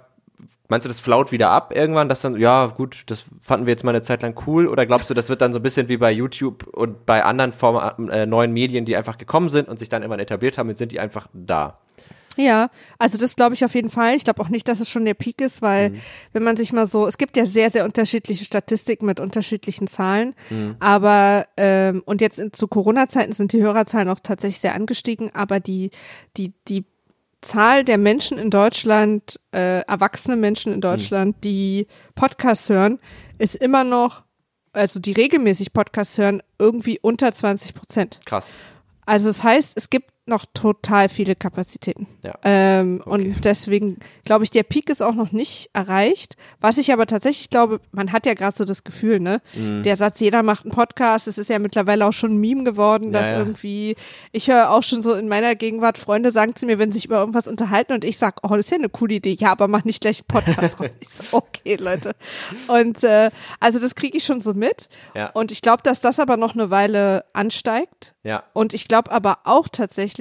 Meinst du, das flaut wieder ab irgendwann, dass dann, ja, gut, das fanden wir jetzt mal eine Zeit lang cool? Oder glaubst du, das wird dann so ein bisschen wie bei YouTube und bei anderen Form äh, neuen Medien, die einfach gekommen sind und sich dann immer etabliert haben, jetzt sind die einfach da? Ja, also das glaube ich auf jeden Fall. Ich glaube auch nicht, dass es schon der Peak ist, weil mhm. wenn man sich mal so, es gibt ja sehr, sehr unterschiedliche Statistiken mit unterschiedlichen Zahlen, mhm. aber ähm, und jetzt in, zu Corona-Zeiten sind die Hörerzahlen auch tatsächlich sehr angestiegen, aber die, die, die Zahl der Menschen in Deutschland, äh, erwachsene Menschen in Deutschland, mhm. die Podcasts hören, ist immer noch, also die regelmäßig Podcasts hören, irgendwie unter 20 Prozent. Krass. Also das heißt, es gibt noch total viele Kapazitäten. Ja. Ähm, okay. Und deswegen glaube ich, der Peak ist auch noch nicht erreicht. Was ich aber tatsächlich glaube, man hat ja gerade so das Gefühl, ne? Mhm. Der Satz, jeder macht einen Podcast, das ist ja mittlerweile auch schon ein Meme geworden, dass ja, ja. irgendwie, ich höre auch schon so in meiner Gegenwart, Freunde sagen zu mir, wenn sie sich über irgendwas unterhalten und ich sag, oh, das ist ja eine coole Idee. Ja, aber mach nicht gleich einen Podcast raus. Ich so, okay, Leute. Und äh, also das kriege ich schon so mit. Ja. Und ich glaube, dass das aber noch eine Weile ansteigt. Ja. Und ich glaube aber auch tatsächlich,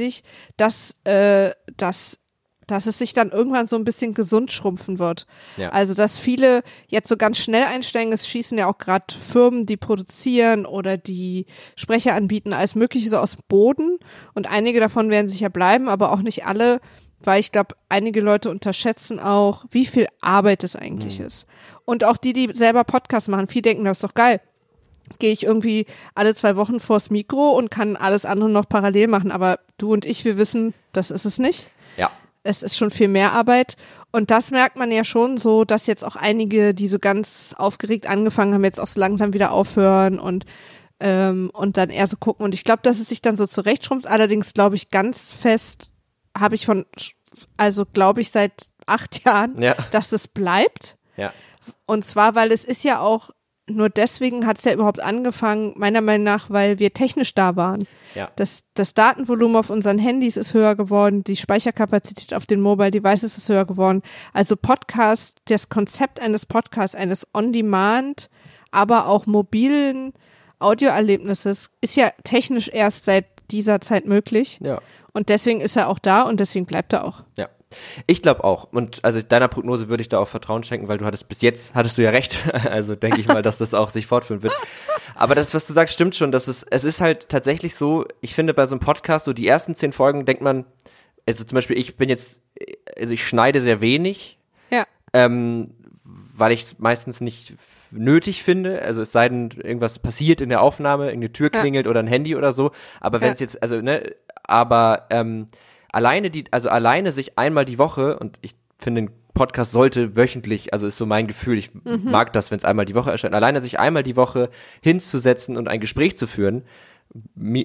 dass, äh, dass dass es sich dann irgendwann so ein bisschen gesund schrumpfen wird. Ja. Also, dass viele jetzt so ganz schnell einsteigen, es schießen ja auch gerade Firmen, die produzieren oder die Sprecher anbieten, alles Mögliche so aus Boden. Und einige davon werden sicher bleiben, aber auch nicht alle, weil ich glaube, einige Leute unterschätzen auch, wie viel Arbeit es eigentlich mhm. ist. Und auch die, die selber Podcasts machen, viele denken, das ist doch geil gehe ich irgendwie alle zwei Wochen vors Mikro und kann alles andere noch parallel machen. Aber du und ich, wir wissen, das ist es nicht. Ja. Es ist schon viel mehr Arbeit. Und das merkt man ja schon so, dass jetzt auch einige, die so ganz aufgeregt angefangen haben, jetzt auch so langsam wieder aufhören und ähm, und dann eher so gucken. Und ich glaube, dass es sich dann so zurechtschrumpft. Allerdings glaube ich ganz fest, habe ich von, also glaube ich seit acht Jahren, ja. dass das bleibt. Ja. Und zwar, weil es ist ja auch nur deswegen hat es ja überhaupt angefangen, meiner Meinung nach, weil wir technisch da waren. Ja. Das, das Datenvolumen auf unseren Handys ist höher geworden, die Speicherkapazität auf den Mobile Devices ist höher geworden. Also Podcast, das Konzept eines Podcasts, eines On-Demand, aber auch mobilen Audioerlebnisses ist ja technisch erst seit dieser Zeit möglich. Ja. Und deswegen ist er auch da und deswegen bleibt er auch. Ja. Ich glaube auch. Und also deiner Prognose würde ich da auch Vertrauen schenken, weil du hattest bis jetzt, hattest du ja recht. Also denke ich mal, dass das auch sich fortführen wird. Aber das, was du sagst, stimmt schon. Dass es, es ist halt tatsächlich so, ich finde bei so einem Podcast, so die ersten zehn Folgen denkt man, also zum Beispiel, ich bin jetzt, also ich schneide sehr wenig. Ja. Ähm, weil ich es meistens nicht nötig finde. Also es sei denn, irgendwas passiert in der Aufnahme, irgendeine Tür klingelt ja. oder ein Handy oder so. Aber wenn es ja. jetzt, also, ne, aber ähm, alleine die, also alleine sich einmal die Woche, und ich finde, ein Podcast sollte wöchentlich, also ist so mein Gefühl, ich mhm. mag das, wenn es einmal die Woche erscheint, alleine sich einmal die Woche hinzusetzen und ein Gespräch zu führen,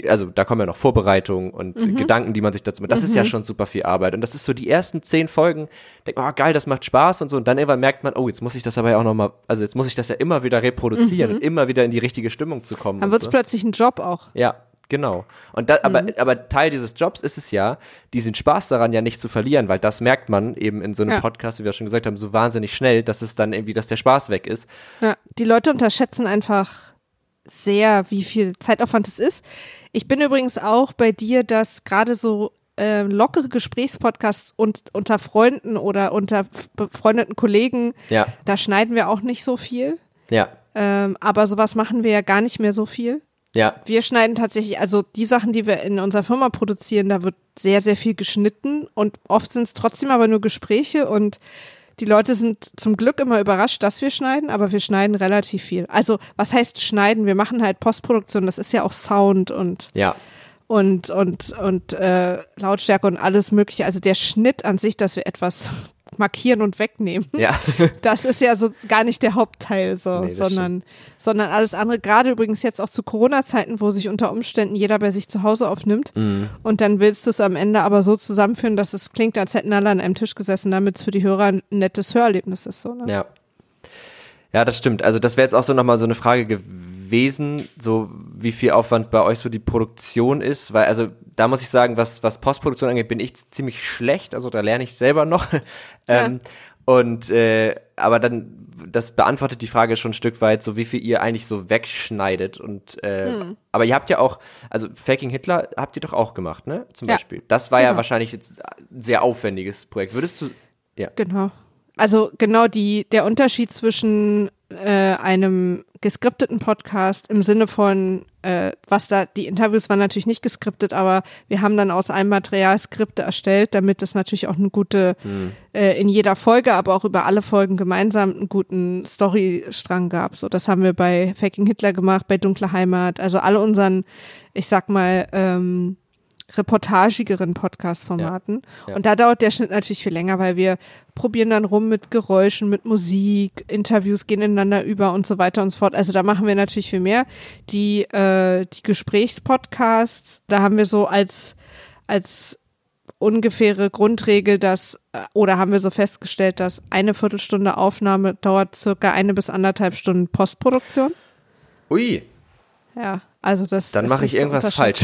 also da kommen ja noch Vorbereitungen und mhm. Gedanken, die man sich dazu macht. Das mhm. ist ja mhm. schon super viel Arbeit. Und das ist so die ersten zehn Folgen, denkt man, oh, geil, das macht Spaß und so. Und dann irgendwann merkt man, oh, jetzt muss ich das aber ja auch nochmal, also jetzt muss ich das ja immer wieder reproduzieren mhm. und immer wieder in die richtige Stimmung zu kommen. Dann wird es so. plötzlich ein Job auch. Ja, Genau. Und da, aber, mhm. aber Teil dieses Jobs ist es ja, diesen Spaß daran ja nicht zu verlieren, weil das merkt man eben in so einem ja. Podcast, wie wir schon gesagt haben, so wahnsinnig schnell, dass es dann irgendwie, dass der Spaß weg ist. Ja, die Leute unterschätzen einfach sehr, wie viel Zeitaufwand es ist. Ich bin übrigens auch bei dir, dass gerade so äh, lockere Gesprächspodcasts und unter Freunden oder unter befreundeten Kollegen, ja. da schneiden wir auch nicht so viel. Ja. Ähm, aber sowas machen wir ja gar nicht mehr so viel. Ja. Wir schneiden tatsächlich, also die Sachen, die wir in unserer Firma produzieren, da wird sehr, sehr viel geschnitten und oft sind es trotzdem aber nur Gespräche und die Leute sind zum Glück immer überrascht, dass wir schneiden, aber wir schneiden relativ viel. Also, was heißt schneiden? Wir machen halt Postproduktion, das ist ja auch Sound und ja. und und und äh, Lautstärke und alles mögliche. Also der Schnitt an sich, dass wir etwas markieren und wegnehmen. Ja. Das ist ja so gar nicht der Hauptteil, so, nee, sondern, sondern alles andere. Gerade übrigens jetzt auch zu Corona-Zeiten, wo sich unter Umständen jeder bei sich zu Hause aufnimmt. Mhm. Und dann willst du es am Ende aber so zusammenführen, dass es klingt, als hätten alle an einem Tisch gesessen, damit es für die Hörer ein nettes Hörerlebnis ist, so, ne? Ja. Ja, das stimmt. Also das wäre jetzt auch so nochmal so eine Frage gewesen gewesen, so wie viel Aufwand bei euch so die Produktion ist, weil also da muss ich sagen, was was Postproduktion angeht, bin ich ziemlich schlecht, also da lerne ich selber noch. ähm, und äh, aber dann, das beantwortet die Frage schon ein Stück weit, so wie viel ihr eigentlich so wegschneidet. Und äh, hm. aber ihr habt ja auch, also Faking Hitler habt ihr doch auch gemacht, ne? Zum ja. Beispiel. Das war genau. ja wahrscheinlich jetzt ein sehr aufwendiges Projekt. Würdest du. Ja. Genau. Also genau die, der Unterschied zwischen äh, einem geskripteten Podcast im Sinne von, äh, was da, die Interviews waren natürlich nicht geskriptet, aber wir haben dann aus einem Material Skripte erstellt, damit es natürlich auch eine gute, hm. äh, in jeder Folge, aber auch über alle Folgen gemeinsam einen guten Storystrang gab. So, das haben wir bei Faking Hitler gemacht, bei Dunkle Heimat, also alle unseren, ich sag mal, ähm, reportagigeren Podcast-Formaten. Ja, ja. Und da dauert der Schnitt natürlich viel länger, weil wir probieren dann rum mit Geräuschen, mit Musik, Interviews gehen ineinander über und so weiter und so fort. Also da machen wir natürlich viel mehr. Die, äh, die Gesprächspodcasts, da haben wir so als, als ungefähre Grundregel, dass, äh, oder haben wir so festgestellt, dass eine Viertelstunde Aufnahme dauert circa eine bis anderthalb Stunden Postproduktion. Ui. Ja. Also das Dann mache ich irgendwas falsch.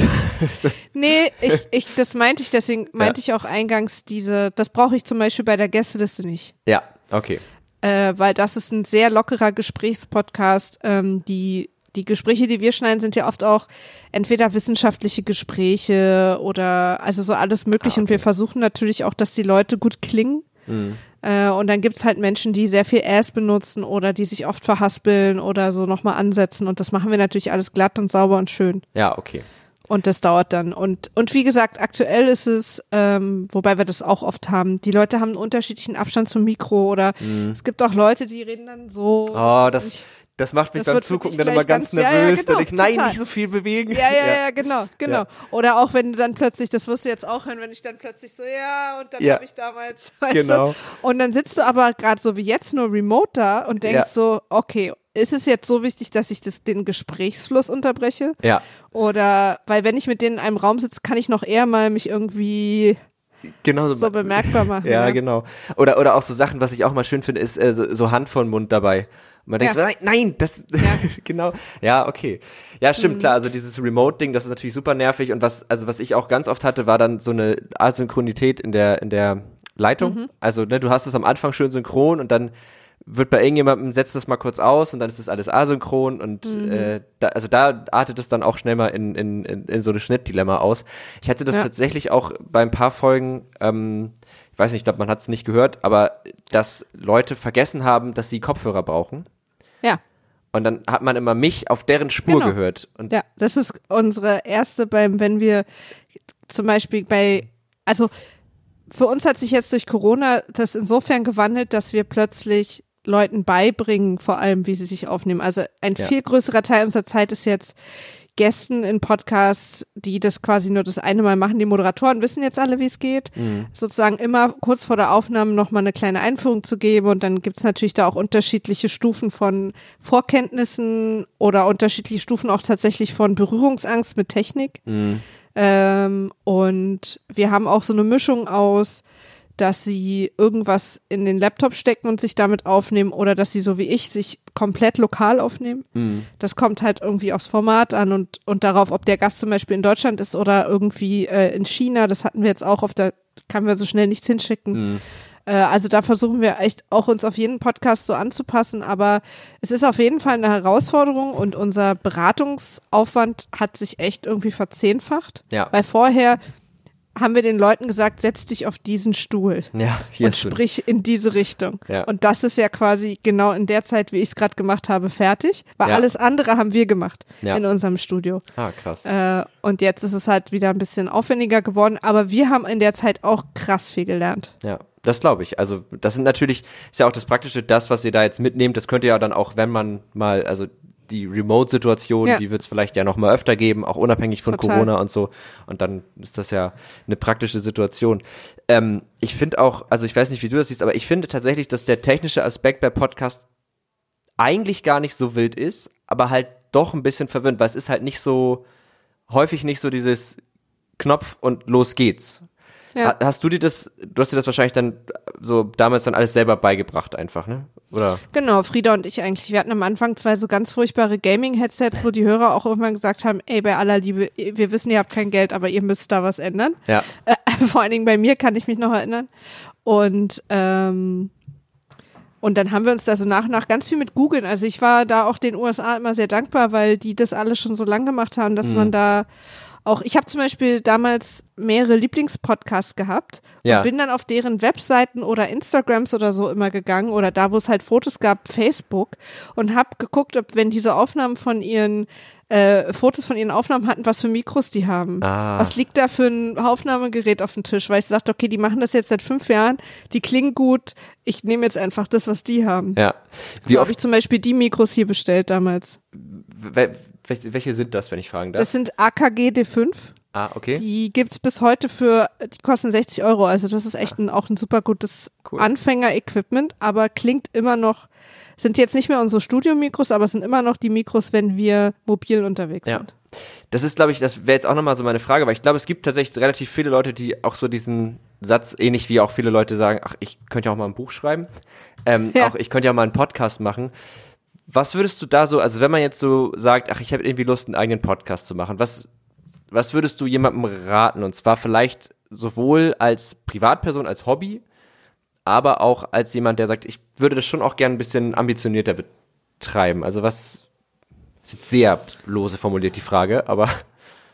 nee, ich, ich, das meinte ich, deswegen meinte ja. ich auch eingangs diese, das brauche ich zum Beispiel bei der Gästeliste nicht. Ja, okay. Äh, weil das ist ein sehr lockerer Gesprächspodcast. Ähm, die, die Gespräche, die wir schneiden, sind ja oft auch entweder wissenschaftliche Gespräche oder also so alles mögliche. Ah, okay. Und wir versuchen natürlich auch, dass die Leute gut klingen. Mhm. Äh, und dann gibt's halt Menschen, die sehr viel Ass benutzen oder die sich oft verhaspeln oder so nochmal ansetzen. Und das machen wir natürlich alles glatt und sauber und schön. Ja, okay. Und das dauert dann. Und, und wie gesagt, aktuell ist es, ähm, wobei wir das auch oft haben, die Leute haben einen unterschiedlichen Abstand zum Mikro oder mhm. es gibt auch Leute, die reden dann so. Oh, das, das macht mich das beim Zugucken dann immer ganz, ganz nervös. Ja, ja, genau, ich, nein, total. nicht so viel bewegen. Ja, ja, ja, genau, genau. Ja. Oder auch wenn du dann plötzlich, das wirst du jetzt auch hören, wenn ich dann plötzlich so, ja, und dann ja. habe ich damals, weißt genau. du. Und dann sitzt du aber gerade so wie jetzt nur remote da und denkst so, okay, ist es jetzt so wichtig, dass ich das, den Gesprächsfluss unterbreche? Ja. Oder, weil wenn ich mit denen in einem Raum sitze, kann ich noch eher mal mich irgendwie genau so, bemerkbar machen. Ja, ja, genau. Oder, oder auch so Sachen, was ich auch mal schön finde, ist äh, so, so Hand vor den Mund dabei. Und man denkt ja. so, nein, nein, das, ja. genau, ja, okay. Ja, stimmt, mhm. klar, also dieses Remote-Ding, das ist natürlich super nervig und was, also was ich auch ganz oft hatte, war dann so eine Asynchronität in der, in der Leitung. Mhm. Also, ne, du hast es am Anfang schön synchron und dann wird bei irgendjemandem, setzt das mal kurz aus und dann ist das alles asynchron und mhm. äh, da, also da artet es dann auch schnell mal in, in, in, in so eine Schnittdilemma aus. Ich hatte das ja. tatsächlich auch bei ein paar Folgen, ähm, ich weiß nicht, ich glaube, man hat es nicht gehört, aber dass Leute vergessen haben, dass sie Kopfhörer brauchen. Ja. Und dann hat man immer mich auf deren Spur genau. gehört. Und ja, das ist unsere erste beim, wenn wir zum Beispiel bei, also für uns hat sich jetzt durch Corona das insofern gewandelt, dass wir plötzlich Leuten beibringen, vor allem, wie sie sich aufnehmen. Also ein ja. viel größerer Teil unserer Zeit ist jetzt Gästen in Podcasts, die das quasi nur das eine Mal machen. Die Moderatoren wissen jetzt alle, wie es geht. Mhm. Sozusagen immer kurz vor der Aufnahme nochmal eine kleine Einführung zu geben. Und dann gibt's natürlich da auch unterschiedliche Stufen von Vorkenntnissen oder unterschiedliche Stufen auch tatsächlich von Berührungsangst mit Technik. Mhm. Ähm, und wir haben auch so eine Mischung aus dass sie irgendwas in den Laptop stecken und sich damit aufnehmen oder dass sie so wie ich sich komplett lokal aufnehmen. Mhm. Das kommt halt irgendwie aufs Format an und, und darauf, ob der Gast zum Beispiel in Deutschland ist oder irgendwie äh, in China. Das hatten wir jetzt auch auf der, kann wir so schnell nichts hinschicken. Mhm. Äh, also da versuchen wir echt auch uns auf jeden Podcast so anzupassen, aber es ist auf jeden Fall eine Herausforderung und unser Beratungsaufwand hat sich echt irgendwie verzehnfacht. Ja. Weil vorher haben wir den Leuten gesagt, setz dich auf diesen Stuhl ja, und sprich in diese Richtung. Ja. Und das ist ja quasi genau in der Zeit, wie ich es gerade gemacht habe, fertig. Weil ja. alles andere haben wir gemacht in unserem Studio. Ah, krass. Äh, und jetzt ist es halt wieder ein bisschen aufwendiger geworden, aber wir haben in der Zeit auch krass viel gelernt. Ja. Das glaube ich. Also das sind natürlich, ist ja auch das Praktische, das, was ihr da jetzt mitnehmt, das könnt ihr ja dann auch, wenn man mal, also die Remote-Situation, ja. die wird es vielleicht ja noch mal öfter geben, auch unabhängig von Total. Corona und so. Und dann ist das ja eine praktische Situation. Ähm, ich finde auch, also ich weiß nicht, wie du das siehst, aber ich finde tatsächlich, dass der technische Aspekt bei Podcast eigentlich gar nicht so wild ist, aber halt doch ein bisschen verwirrend, weil es ist halt nicht so, häufig nicht so dieses Knopf und los geht's. Ja. Ha- Hast du dir das, du hast dir das wahrscheinlich dann so damals dann alles selber beigebracht einfach, ne? Oder? Genau, Frieda und ich eigentlich. Wir hatten am Anfang zwei so ganz furchtbare Gaming-Headsets, wo die Hörer auch irgendwann gesagt haben, ey, bei aller Liebe, wir wissen, ihr habt kein Geld, aber ihr müsst da was ändern. Ja. Äh, vor allen Dingen bei mir kann ich mich noch erinnern. Und ähm, und dann haben wir uns da so nach und nach ganz viel mit googeln. Also ich war da auch den USA immer sehr dankbar, weil die das alles schon so lang gemacht haben, dass man da auch, ich habe zum Beispiel damals mehrere Lieblingspodcasts gehabt Ja. und bin dann auf deren Webseiten oder Instagrams oder so immer gegangen oder da, wo es halt Fotos gab, Facebook und habe geguckt, ob wenn diese Aufnahmen von ihren äh, Fotos von ihren Aufnahmen hatten, was für Mikros die haben. Ah. Was liegt da für ein Aufnahmegerät auf dem Tisch? Weil ich sagte, okay, die machen das jetzt seit fünf Jahren, die klingen gut, ich nehme jetzt einfach das, was die haben. Ja. Wie so habe ich zum Beispiel die Mikros hier bestellt damals. Wel- welche, welche sind das, wenn ich fragen darf? Das sind AKG D5. ah, okay. Die gibt's bis heute für, die kosten 60 Euro. Also das ist echt ein, auch ein super gutes Cool. Anfänger-Equipment, aber klingt immer noch, sind jetzt nicht mehr unsere Studio-Mikros, aber es sind immer noch die Mikros, wenn wir mobil unterwegs Ja. sind. Das ist, glaube ich, das wäre jetzt auch nochmal so meine Frage, weil ich glaube, es gibt tatsächlich relativ viele Leute, die auch so diesen Satz, ähnlich wie auch viele Leute sagen, ach, ich könnte ja auch mal ein Buch schreiben, ähm, Ja. auch ich könnte ja mal einen Podcast machen. Was würdest du da so, also wenn man jetzt so sagt, ach, ich habe irgendwie Lust, einen eigenen Podcast zu machen, was, was würdest du jemandem raten? Und zwar vielleicht sowohl als Privatperson, als Hobby, aber auch als jemand, der sagt, ich würde das schon auch gerne ein bisschen ambitionierter betreiben. Also was, ist jetzt sehr lose formuliert die Frage, aber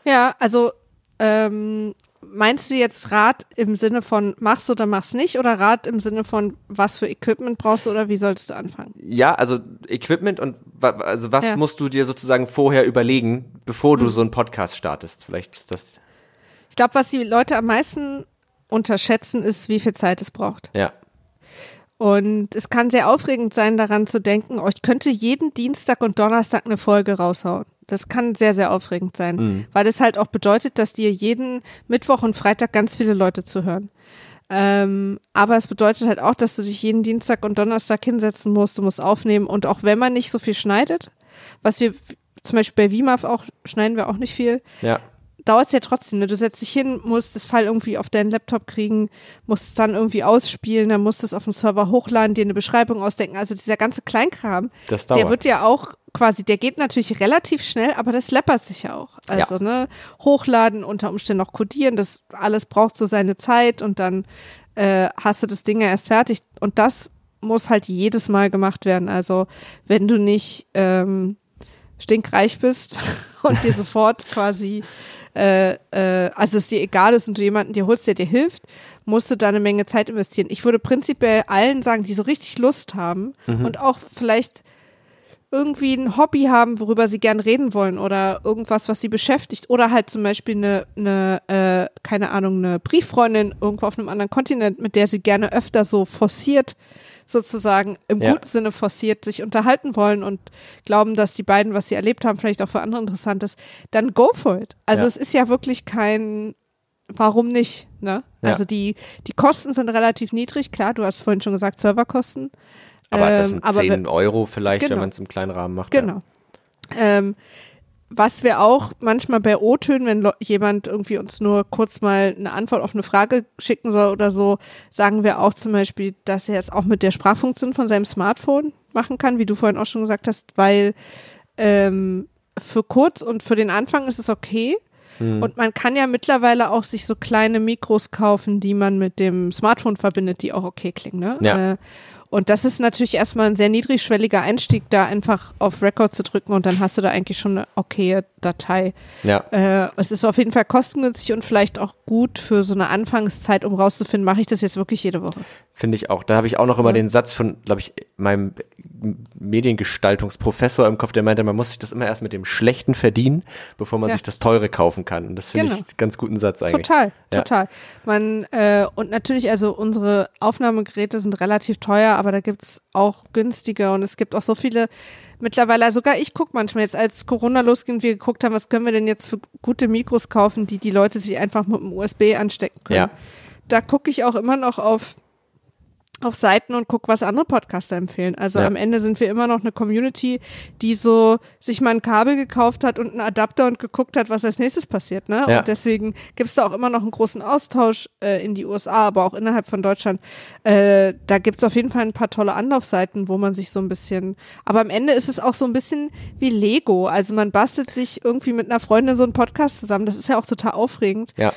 Ja, also ähm, meinst du jetzt Rat im Sinne von machst oder machst nicht oder Rat im Sinne von was für Equipment brauchst du oder wie solltest du anfangen? Ja, also Equipment und wa also was Ja. Musst du dir sozusagen vorher überlegen, bevor du so einen Podcast startest? Vielleicht ist das Ich glaube, was die Leute am meisten unterschätzen, ist, wie viel Zeit es braucht. ja. Und es kann sehr aufregend sein, daran zu denken, oh, ich könnte jeden Dienstag und Donnerstag eine Folge raushauen. Das kann sehr, sehr aufregend sein, weil das halt auch bedeutet, dass dir jeden Mittwoch und Freitag ganz viele Leute zuhören. Ähm, aber es bedeutet halt auch, dass du dich jeden Dienstag und Donnerstag hinsetzen musst, du musst aufnehmen und auch wenn man nicht so viel schneidet, was wir zum Beispiel bei VMAF auch, schneiden wir auch nicht viel, Ja. Dauert es ja trotzdem. Ne? Du setzt dich hin, musst das File irgendwie auf deinen Laptop kriegen, musst es dann irgendwie ausspielen, dann musst du es auf dem Server hochladen, dir eine Beschreibung ausdenken. Also dieser ganze Kleinkram, der wird ja auch quasi, der geht natürlich relativ schnell, aber das läppert sich ja auch. Also ne, hochladen, unter Umständen noch codieren, das alles braucht so seine Zeit und dann äh, hast du das Ding ja erst fertig. Und das muss halt jedes Mal gemacht werden. Also wenn du nicht ähm, stinkreich bist und dir sofort quasi äh, äh, also es dir egal ist und du jemanden dir holst, der dir hilft, musst du da eine Menge Zeit investieren. Ich würde prinzipiell allen sagen, die so richtig Lust haben und auch vielleicht irgendwie ein Hobby haben, worüber sie gern reden wollen oder irgendwas, was sie beschäftigt oder halt zum Beispiel eine, eine äh, keine Ahnung, eine Brieffreundin irgendwo auf einem anderen Kontinent, mit der sie gerne öfter so forciert sozusagen im Ja. guten Sinne forciert sich unterhalten wollen und glauben, dass die beiden, was sie erlebt haben, vielleicht auch für andere interessant ist, dann go for it. Also Ja. es ist ja wirklich kein Warum nicht? Ne? Ja. Also die, die Kosten sind relativ niedrig, klar, du hast vorhin schon gesagt, Serverkosten. Aber das Ähm, sind aber 10 wenn- Euro vielleicht, wenn Genau. man es im kleinen Rahmen macht. Genau. Ähm, was wir auch manchmal bei O-Tönen, wenn jemand irgendwie uns nur kurz mal eine Antwort auf eine Frage schicken soll oder so, sagen wir auch zum Beispiel, dass er es auch mit der Sprachfunktion von seinem Smartphone machen kann, wie du vorhin auch schon gesagt hast, weil ähm, für kurz und für den Anfang ist es okay. Und man kann ja mittlerweile auch sich so kleine Mikros kaufen, die man mit dem Smartphone verbindet, die auch okay klingen. Ne? Ja. Äh, und das ist natürlich erstmal ein sehr niedrigschwelliger Einstieg, da einfach auf Record zu drücken und dann hast du da eigentlich schon eine okaye Datei. Ja. Äh, es ist auf jeden Fall kostengünstig und vielleicht auch gut für so eine Anfangszeit, um rauszufinden, mache ich das jetzt wirklich jede Woche. Finde ich auch. Da habe ich auch noch immer den Satz von, glaube ich, meinem Mediengestaltungsprofessor im Kopf, der meinte, man muss sich das immer erst mit dem Schlechten verdienen, bevor man Ja. sich das Teure kaufen kann. Und das finde Genau. ich einen ganz guten Satz eigentlich. Total, Ja. total. Man, äh, und natürlich, also unsere Aufnahmegeräte sind relativ teuer, aber da gibt's auch günstige und es gibt auch so viele mittlerweile, sogar ich gucke manchmal jetzt, als Corona losging wir geguckt haben, was können wir denn jetzt für gute Mikros kaufen, die die Leute sich einfach mit dem USB anstecken können. Ja. Da gucke ich auch immer noch auf auf Seiten und guck, was andere Podcaster empfehlen. Also Ja. am Ende sind wir immer noch eine Community, die so sich mal ein Kabel gekauft hat und einen Adapter und geguckt hat, was als nächstes passiert. Ne? Ja. Und deswegen gibt's da auch immer noch einen großen Austausch äh, in die USA, aber auch innerhalb von Deutschland. Äh, da gibt's auf jeden Fall ein paar tolle Anlaufseiten, wo man sich so ein bisschen. Aber am Ende ist es auch so ein bisschen wie Lego. Also man bastelt sich irgendwie mit einer Freundin so einen Podcast zusammen. Das ist ja auch total aufregend. Ja.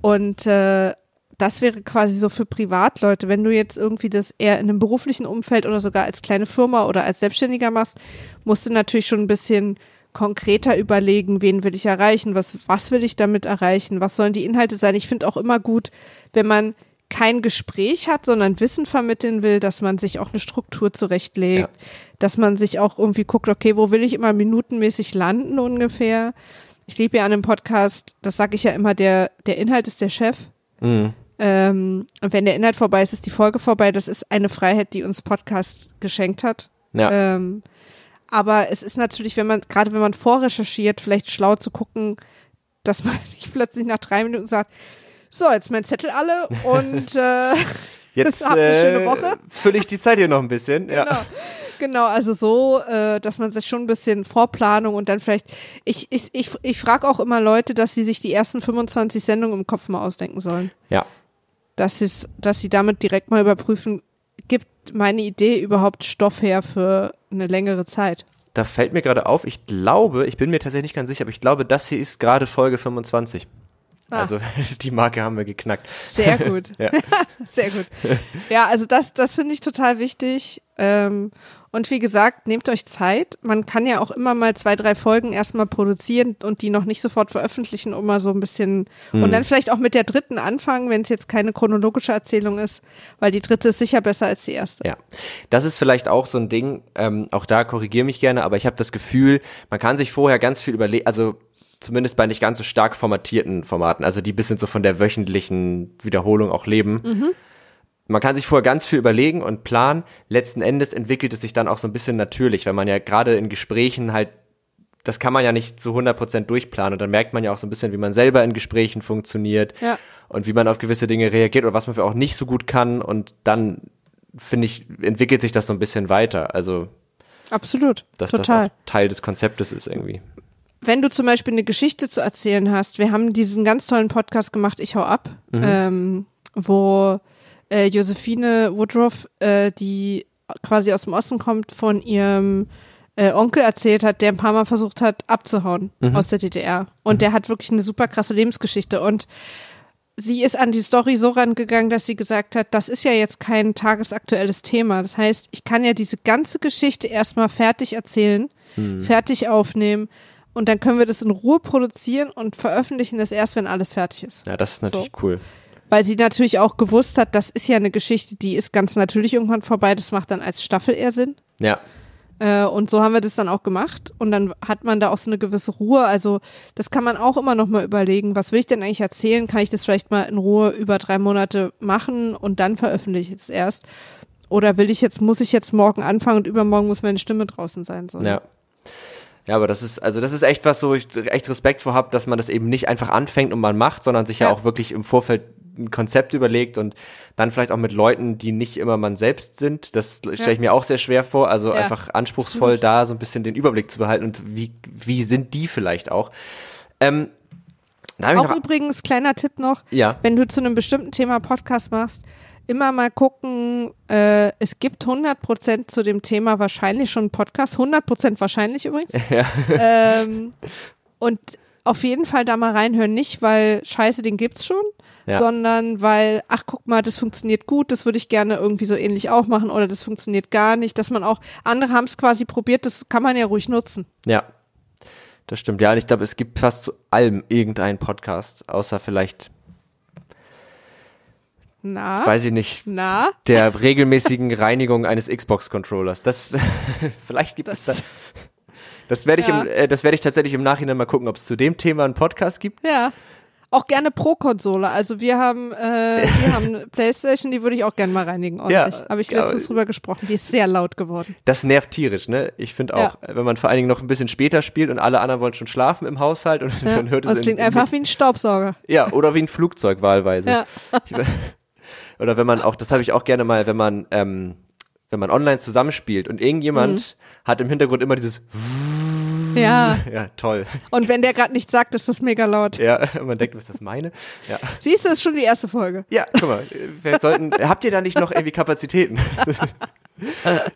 Und äh, das wäre quasi so für Privatleute, wenn du jetzt irgendwie das eher in einem beruflichen Umfeld oder sogar als kleine Firma oder als Selbstständiger machst, musst du natürlich schon ein bisschen konkreter überlegen, wen will ich erreichen, was, was will ich damit erreichen, was sollen die Inhalte sein. Ich finde auch immer gut, wenn man kein Gespräch hat, sondern Wissen vermitteln will, dass man sich auch eine Struktur zurechtlegt, Ja. dass man sich auch irgendwie guckt, okay, wo will ich immer minutenmäßig landen ungefähr. Ich lebe ja an einem Podcast, das sage ich ja immer, der, der Inhalt ist der Chef. Mhm. Ähm, und wenn der Inhalt vorbei ist, ist die Folge vorbei. Das ist eine Freiheit, die uns Podcast geschenkt hat. Ja. Ähm, aber es ist natürlich, wenn man, gerade wenn man vorrecherchiert, vielleicht schlau zu gucken, dass man nicht plötzlich nach drei Minuten sagt, so, jetzt mein Zettel alle und äh, Jetzt Habt eine schöne äh, Woche. fülle ich die Zeit hier noch ein bisschen. genau. Ja. Genau, also so, äh, dass man sich schon ein bisschen Vorplanung und dann vielleicht, ich, ich, ich, ich frage auch immer Leute, dass sie sich die ersten 25 Sendungen im Kopf mal ausdenken sollen. ja. Dass, dass sie damit direkt mal überprüfen, gibt meine Idee überhaupt Stoff her für eine längere Zeit? Da fällt mir gerade auf, ich glaube, ich bin mir tatsächlich nicht ganz sicher, aber ich glaube, das hier ist gerade Folge 25. Ah. Also die Marke haben wir geknackt. Sehr gut, Ja. sehr gut. Ja, also das, das finde ich total wichtig. Ähm, und wie gesagt, nehmt euch Zeit. Man kann ja auch immer mal zwei, drei Folgen erstmal produzieren und die noch nicht sofort veröffentlichen, um mal so ein bisschen und dann vielleicht auch mit der dritten anfangen, wenn es jetzt keine chronologische Erzählung ist, weil die dritte ist sicher besser als die erste. Ja, das ist vielleicht auch so ein Ding, ähm, auch da korrigiere mich gerne, aber ich habe das Gefühl, man kann sich vorher ganz viel überlegen, also zumindest bei nicht ganz so stark formatierten Formaten, also die bisschen so von der wöchentlichen Wiederholung auch leben. Man kann sich vorher ganz viel überlegen und planen. Letzten Endes entwickelt es sich dann auch so ein bisschen natürlich, weil man ja gerade in Gesprächen halt, das kann man ja nicht zu 100% durchplanen und dann merkt man ja auch so ein bisschen, wie man selber in Gesprächen funktioniert Ja. und wie man auf gewisse Dinge reagiert oder was man für auch nicht so gut kann und dann finde ich, entwickelt sich das so ein bisschen weiter. Also, Absolut. dass total. das auch Teil des Konzeptes ist irgendwie. Wenn du zum Beispiel eine Geschichte zu erzählen hast, wir haben diesen ganz tollen Podcast gemacht, Ich hau ab, ähm, wo äh, Josephine Woodruff, äh, die quasi aus dem Osten kommt, von ihrem äh, Onkel erzählt hat, der ein paar Mal versucht hat, abzuhauen aus der DDR. Und der hat wirklich eine super krasse Lebensgeschichte. Und sie ist an die Story so rangegangen, dass sie gesagt hat, das ist ja jetzt kein tagesaktuelles Thema. Das heißt, ich kann ja diese ganze Geschichte erstmal fertig erzählen, fertig aufnehmen und dann können wir das in Ruhe produzieren und veröffentlichen das erst, wenn alles fertig ist. Ja, das ist natürlich cool. Weil sie natürlich auch gewusst hat, das ist ja eine Geschichte, die ist ganz natürlich irgendwann vorbei. Das macht dann als Staffel eher Sinn. Ja, Äh, und so haben wir das dann auch gemacht. Und dann hat man da auch so eine gewisse Ruhe. Also das kann man auch immer noch mal überlegen. Was will ich denn eigentlich erzählen? Kann ich das vielleicht mal in Ruhe über drei Monate machen und dann veröffentliche ich es erst? Oder will ich jetzt, muss ich jetzt morgen anfangen und übermorgen muss meine Stimme draußen sein? So. ja. Ja, aber das ist, also das ist echt was, wo ich echt Respekt vor habe, dass man das eben nicht einfach anfängt und man macht, sondern sich ja, Ja. auch wirklich im Vorfeld ein Konzept überlegt und dann vielleicht auch mit Leuten, die nicht immer man selbst sind. Das stelle ich mir auch sehr schwer vor. Also Ja, einfach anspruchsvoll absolut. da so ein bisschen den Überblick zu behalten und wie, wie sind die vielleicht auch. Ähm, Auch übrigens, kleiner Tipp noch, Ja. wenn du zu einem bestimmten Thema Podcast machst, immer mal gucken, äh, es gibt 100% zu dem Thema wahrscheinlich schon einen Podcast, 100% wahrscheinlich übrigens. ähm, und auf jeden Fall da mal reinhören, nicht weil scheiße, den gibt's schon, Ja. sondern weil, ach guck mal, das funktioniert gut, das würde ich gerne irgendwie so ähnlich auch machen oder das funktioniert gar nicht, dass man auch, andere haben es quasi probiert, das kann man ja ruhig nutzen. ja, das stimmt. Ja, und ich glaube, es gibt fast zu allem irgendeinen Podcast, außer vielleicht, Na, weiß ich nicht, na, der regelmäßigen Reinigung eines Xbox-Controllers. Das vielleicht gibt es Das- das. Das werde ich, Ja. im, äh, das werde ich tatsächlich im Nachhinein mal gucken, ob es zu dem Thema einen Podcast gibt. Ja. Auch gerne Pro-Konsole. Also wir haben, äh, wir haben eine Playstation, die würde ich auch gerne mal reinigen. Ordentlich. Ja, Habe ich ja, letztens drüber gesprochen. Die ist sehr laut geworden. Das nervt tierisch, ne? Ich finde auch, wenn man vor allen Dingen noch ein bisschen später spielt und alle anderen wollen schon schlafen im Haushalt und Ja. dann hört Und es in- klingt in- einfach wie ein Staubsauger. Ja, oder wie ein Flugzeug wahlweise. Ja. Ich, oder wenn man auch, das habe ich auch gerne mal, wenn man, ähm, wenn man online zusammenspielt und irgendjemand Mhm. hat im Hintergrund immer dieses, Ja. ja, toll. Und wenn der gerade nichts sagt, ist das mega laut. Ja, man denkt, ist das meine? Ja. Siehst du, das ist schon die erste Folge. Ja, guck mal, wir sollten, habt ihr da nicht noch irgendwie Kapazitäten?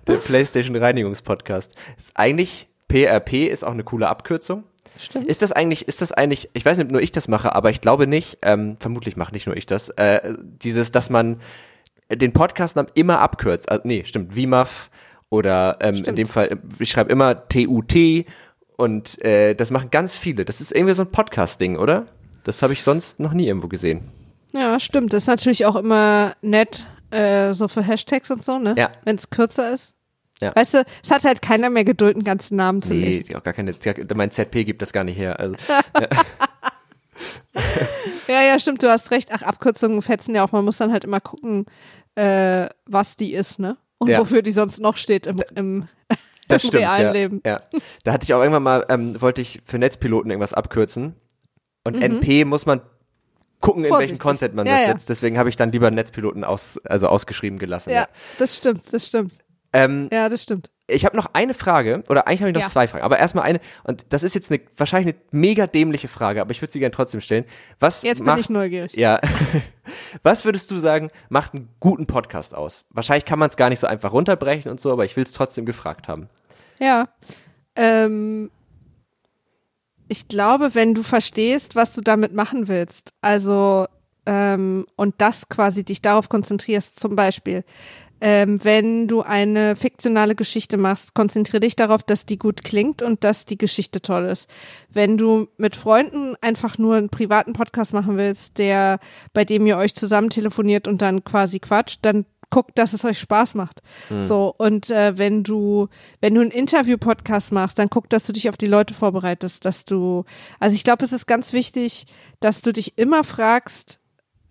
Der PlayStation Reinigungspodcast. Ist eigentlich, PRP ist auch eine coole Abkürzung. Stimmt. Ist das eigentlich, ist das eigentlich, ich weiß nicht, ob nur ich das mache, aber ich glaube nicht, ähm, vermutlich macht nicht nur ich das, äh, dieses, dass man den Podcastnamen immer abkürzt. Also, nee, stimmt, VMAF oder ähm, in Stimmt. dem Fall, ich schreibe immer TUT und äh, das machen ganz viele. Das ist irgendwie so ein Podcast-Ding, oder? Das habe ich sonst noch nie irgendwo gesehen. Ja, stimmt. Das ist natürlich auch immer nett, äh, so für Hashtags und so, ne? Ja. Wenn es kürzer ist. Ja. Weißt du, es hat halt keiner mehr Geduld, einen ganzen Namen zu lesen. Nee, auch gar keine, mein ZP gibt das gar nicht her. Also, Ja, ja, stimmt, du hast recht. Ach, Abkürzungen fetzen ja auch. Man muss dann halt immer gucken, äh, was die ist, ne? Und Ja. wofür die sonst noch steht im, im, das im stimmt, realen ja, Leben. Ja. Da hatte ich auch irgendwann mal, ähm, wollte ich für Netzpiloten irgendwas abkürzen. Und NP muss man gucken, in welchen Mhm. Vorsichtig. Content man Ja, das ja. setzt. Deswegen habe ich dann lieber Netzpiloten aus, also ausgeschrieben gelassen. Ja, das stimmt, das stimmt. Ähm, Ja, das stimmt. ich habe noch eine Frage, oder eigentlich habe ich noch Ja. zwei Fragen, aber erstmal eine, und das ist jetzt eine, wahrscheinlich eine mega dämliche Frage, aber ich würde sie gerne trotzdem stellen. Was Jetzt bin macht, ich neugierig. Ja. Was würdest du sagen, macht einen guten Podcast aus? Wahrscheinlich kann man es gar nicht so einfach runterbrechen und so, aber ich will es trotzdem gefragt haben. Ja. Ähm, ich glaube, wenn du verstehst, was du damit machen willst, also ähm, und das quasi dich darauf konzentrierst, zum Beispiel, ähm, wenn du eine fiktionale Geschichte machst, konzentriere dich darauf, dass die gut klingt und dass die Geschichte toll ist. Wenn du mit Freunden einfach nur einen privaten Podcast machen willst, der, bei dem ihr euch zusammen telefoniert und dann quasi quatscht, dann guckt, dass es euch Spaß macht. So, und äh, wenn du, wenn du einen Interview-Podcast machst, dann guck, dass du dich auf die Leute vorbereitest, dass du, also ich glaube, es ist ganz wichtig, dass du dich immer fragst,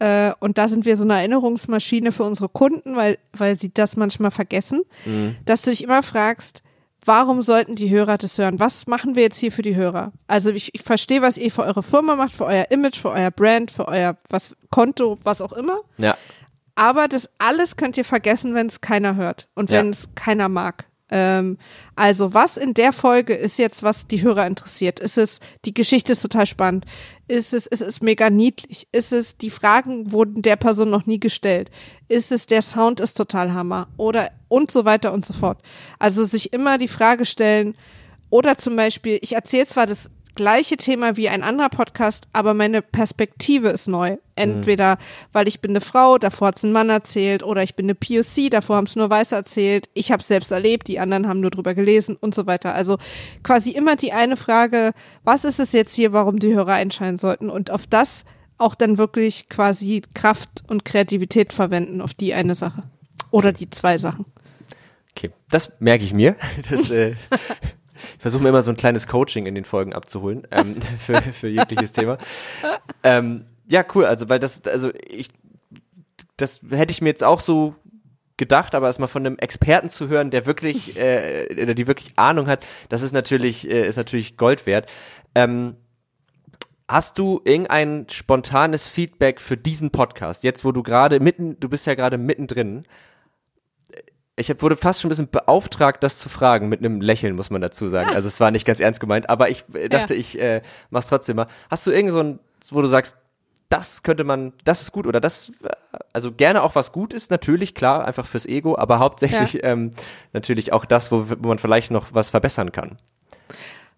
äh, und da sind wir so eine Erinnerungsmaschine für unsere Kunden, weil, weil sie das manchmal vergessen, dass du dich immer fragst, warum sollten die Hörer das hören? Was machen wir jetzt hier für die Hörer? Also ich, ich verstehe, was ihr für eure Firma macht, für euer Image, für euer Brand, für euer was Konto, was auch immer. Ja. Aber das alles könnt ihr vergessen, wenn es keiner hört und Ja. wenn es keiner mag. Ähm, also was in der Folge ist jetzt, was die Hörer interessiert? Ist es, die Geschichte ist total spannend. Ist es, ist es mega niedlich? Ist es, die Fragen wurden der Person noch nie gestellt? Ist es, der Sound ist total Hammer? Oder und so weiter und so fort. Also sich immer die Frage stellen, oder zum Beispiel, ich erzähle zwar das gleiche Thema wie ein anderer Podcast, aber meine Perspektive ist neu. Entweder, weil ich bin eine Frau, davor hat es ein Mann erzählt, oder ich bin eine POC, davor haben es nur Weiße erzählt, ich habe es selbst erlebt, die anderen haben nur drüber gelesen und so weiter. Also quasi immer die eine Frage, was ist es jetzt hier, warum die Hörer einschalten sollten und auf das auch dann wirklich quasi Kraft und Kreativität verwenden, auf die eine Sache. Oder die zwei Sachen. Okay, das merke ich mir. Das, äh, ich versuche mir immer so ein kleines Coaching in den Folgen abzuholen ähm, für, für jegliches Thema. Ähm, ja, cool. Also, weil das, also ich, das hätte ich mir jetzt auch so gedacht, aber erstmal von einem Experten zu hören, der wirklich, äh, oder die wirklich Ahnung hat, das ist natürlich, äh, ist natürlich Gold wert. Ähm, Hast du irgendein spontanes Feedback für diesen Podcast? Jetzt, wo du gerade mitten, du bist ja gerade mittendrin. Ich hab, wurde fast schon ein bisschen beauftragt, das zu fragen, mit einem Lächeln, muss man dazu sagen. Also es war nicht ganz ernst gemeint, aber ich äh, dachte, ich äh, mach's trotzdem mal. Hast du irgend so ein, wo du sagst, das könnte man, das ist gut oder das, äh, also gerne auch was gut ist, natürlich, klar, einfach fürs Ego, aber hauptsächlich ähm, natürlich auch das, wo, wo man vielleicht noch was verbessern kann.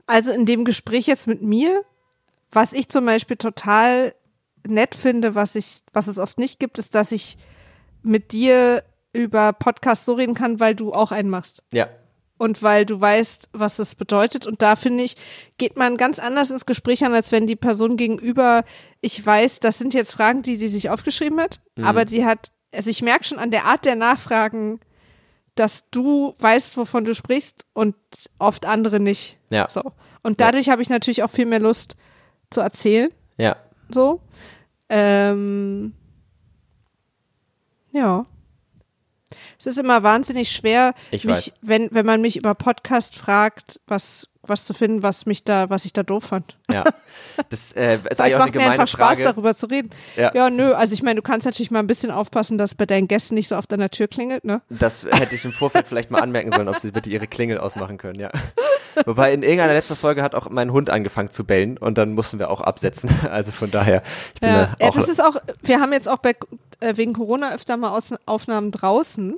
Also in dem Gespräch jetzt mit mir, was ich zum Beispiel total nett finde, was ich, was es oft nicht gibt, ist, dass ich mit dir über Podcasts so reden kann, weil du auch einen machst. Ja, Und weil du weißt, was es bedeutet. Und da finde ich, geht man ganz anders ins Gespräch an, als wenn die Person gegenüber, ich weiß, das sind jetzt Fragen, die sie sich aufgeschrieben hat, aber sie hat, also ich merke schon an der Art der Nachfragen, dass du weißt, wovon du sprichst und oft andere nicht. Ja. So. Und dadurch habe ich natürlich auch viel mehr Lust zu erzählen. ja. So. Ähm, ja. Es ist immer wahnsinnig schwer, Ich mich, weiß. wenn, wenn man mich über Podcast fragt, was, was zu finden, was mich da, was ich da doof fand. Ja. Das äh, ist Es eigentlich auch eine macht mir einfach Spaß, Frage. darüber zu reden. Ja. ja, nö, also ich meine, du kannst natürlich mal ein bisschen aufpassen, dass bei deinen Gästen nicht so oft an der Tür klingelt, ne? Das hätte ich im Vorfeld vielleicht mal anmerken sollen, ob sie bitte ihre Klingel ausmachen können, ja. Wobei in irgendeiner letzten Folge hat auch mein Hund angefangen zu bellen und dann mussten wir auch absetzen. Also von daher, ich bin Ja, da ja, auch, das ist auch, wir haben jetzt auch bei, äh, wegen Corona öfter mal Aus Aufnahmen draußen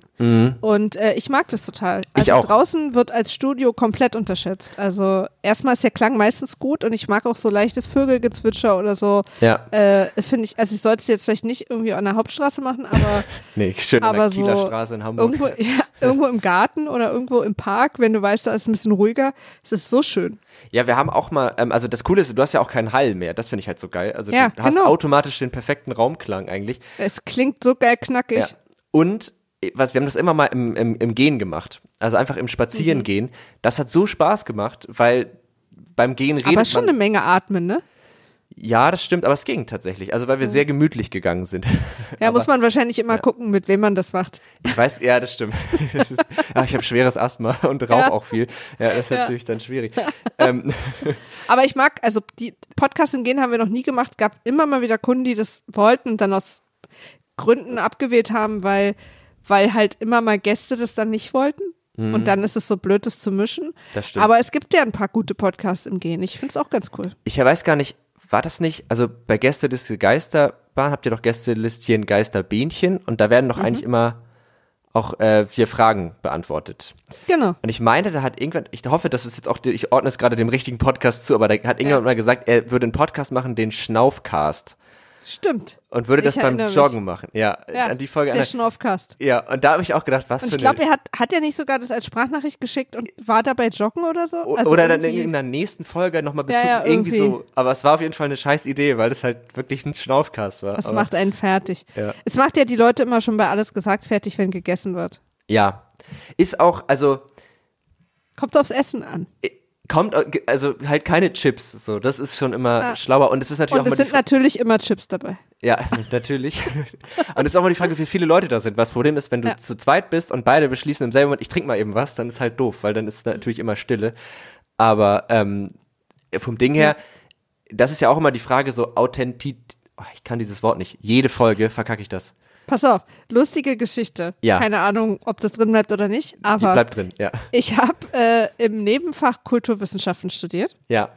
und äh, ich mag das total. Mhm. Ich Also draußen wird als Studio komplett unterschätzt. Also erstmal ist der Klang meistens gut und ich mag auch so leichtes Vögelgezwitscher oder so. ja, Äh, Finde ich, also ich sollte es jetzt vielleicht nicht irgendwie an der Hauptstraße machen, aber nee, schön an aber der Kieler so Straße in Hamburg. irgendwo, ja, irgendwo im Garten oder irgendwo im Park, wenn du weißt, da ist ein bisschen ruhiger, es ist so schön. Ja, wir haben auch mal, ähm, also das Coole ist, du hast ja auch keinen Hall mehr. Das finde ich halt so geil. Also Ja, du hast genau. automatisch den perfekten Raumklang eigentlich. Es klingt so geil knackig. Ja. Und äh, was, wir haben das immer mal im, im, im Gehen gemacht. Also einfach im Spazierengehen. Das hat so Spaß gemacht, weil beim Gehen redet Aber ist schon man. eine Menge atmen, ne? Ja, das stimmt, aber es ging tatsächlich. Also weil wir sehr gemütlich gegangen sind. Ja, Aber- muss man wahrscheinlich immer gucken, mit wem man das macht. Ich weiß, ja, das stimmt. Das ist, ja, ich habe schweres Asthma und rauche Ja. auch viel. Ja, das ist Ja. natürlich dann schwierig. Ähm, Aber ich mag, also die Podcasts im Gehen haben wir noch nie gemacht. Gab immer mal wieder Kunden, die das wollten und dann aus Gründen abgewählt haben, weil, weil halt immer mal Gäste das dann nicht wollten. Und dann ist es so blöd, das zu mischen. Mhm. Das stimmt. Aber es gibt ja ein paar gute Podcasts im Gehen. Ich finde es auch ganz cool. ich weiß gar nicht, war das nicht, also bei Gästeliste Geisterbahn habt ihr doch Gästelistchen Geisterbähnchen und da werden doch Mhm. eigentlich immer auch äh, vier Fragen beantwortet. Genau. Und ich meinte, da hat irgendwann, ich hoffe, das ist jetzt auch, ich ordne es gerade dem richtigen Podcast zu, aber da hat irgendjemand mal gesagt, er würde einen Podcast machen, den Schnaufcast. Stimmt. Und würde das Ich beim erinnere mich. Joggen machen. Ja, Ja, an die Folge. der An Schnaufcast. ja, und da habe ich auch gedacht, was Und für ich glaube, er hat, hat er nicht sogar das als Sprachnachricht geschickt und war dabei joggen oder so? Also oder dann in irgendeiner nächsten Folge nochmal Ja, Bezug, ja, irgendwie, irgendwie. so. Aber es war auf jeden Fall eine scheiß Idee, weil das halt wirklich ein Schnaufcast war. Das aber, macht einen fertig. Ja. Es macht ja die Leute immer schon bei alles gesagt fertig, wenn gegessen wird. Ja. Ist auch, also, Kommt aufs Essen an. Kommt, also halt keine Chips, so. Das ist schon immer Ja. schlauer. Und es ist natürlich Und auch es sind natürlich immer Chips dabei. Ja, natürlich. und es ist auch mal die Frage, wie viele Leute da sind. Was das Problem ist, wenn du Ja. zu zweit bist und beide beschließen im selben Moment, ich trinke mal eben was, dann ist halt doof, weil dann ist natürlich immer Stille. Aber ähm, vom Ding her, das ist ja auch immer die Frage, so Authentität. Oh, ich kann dieses Wort nicht. Jede Folge verkacke ich das. Pass auf, lustige Geschichte. Ja. Keine Ahnung, ob das drin bleibt oder nicht, Die aber bleibt drin, ja. ich habe äh, im Nebenfach Kulturwissenschaften studiert Ja.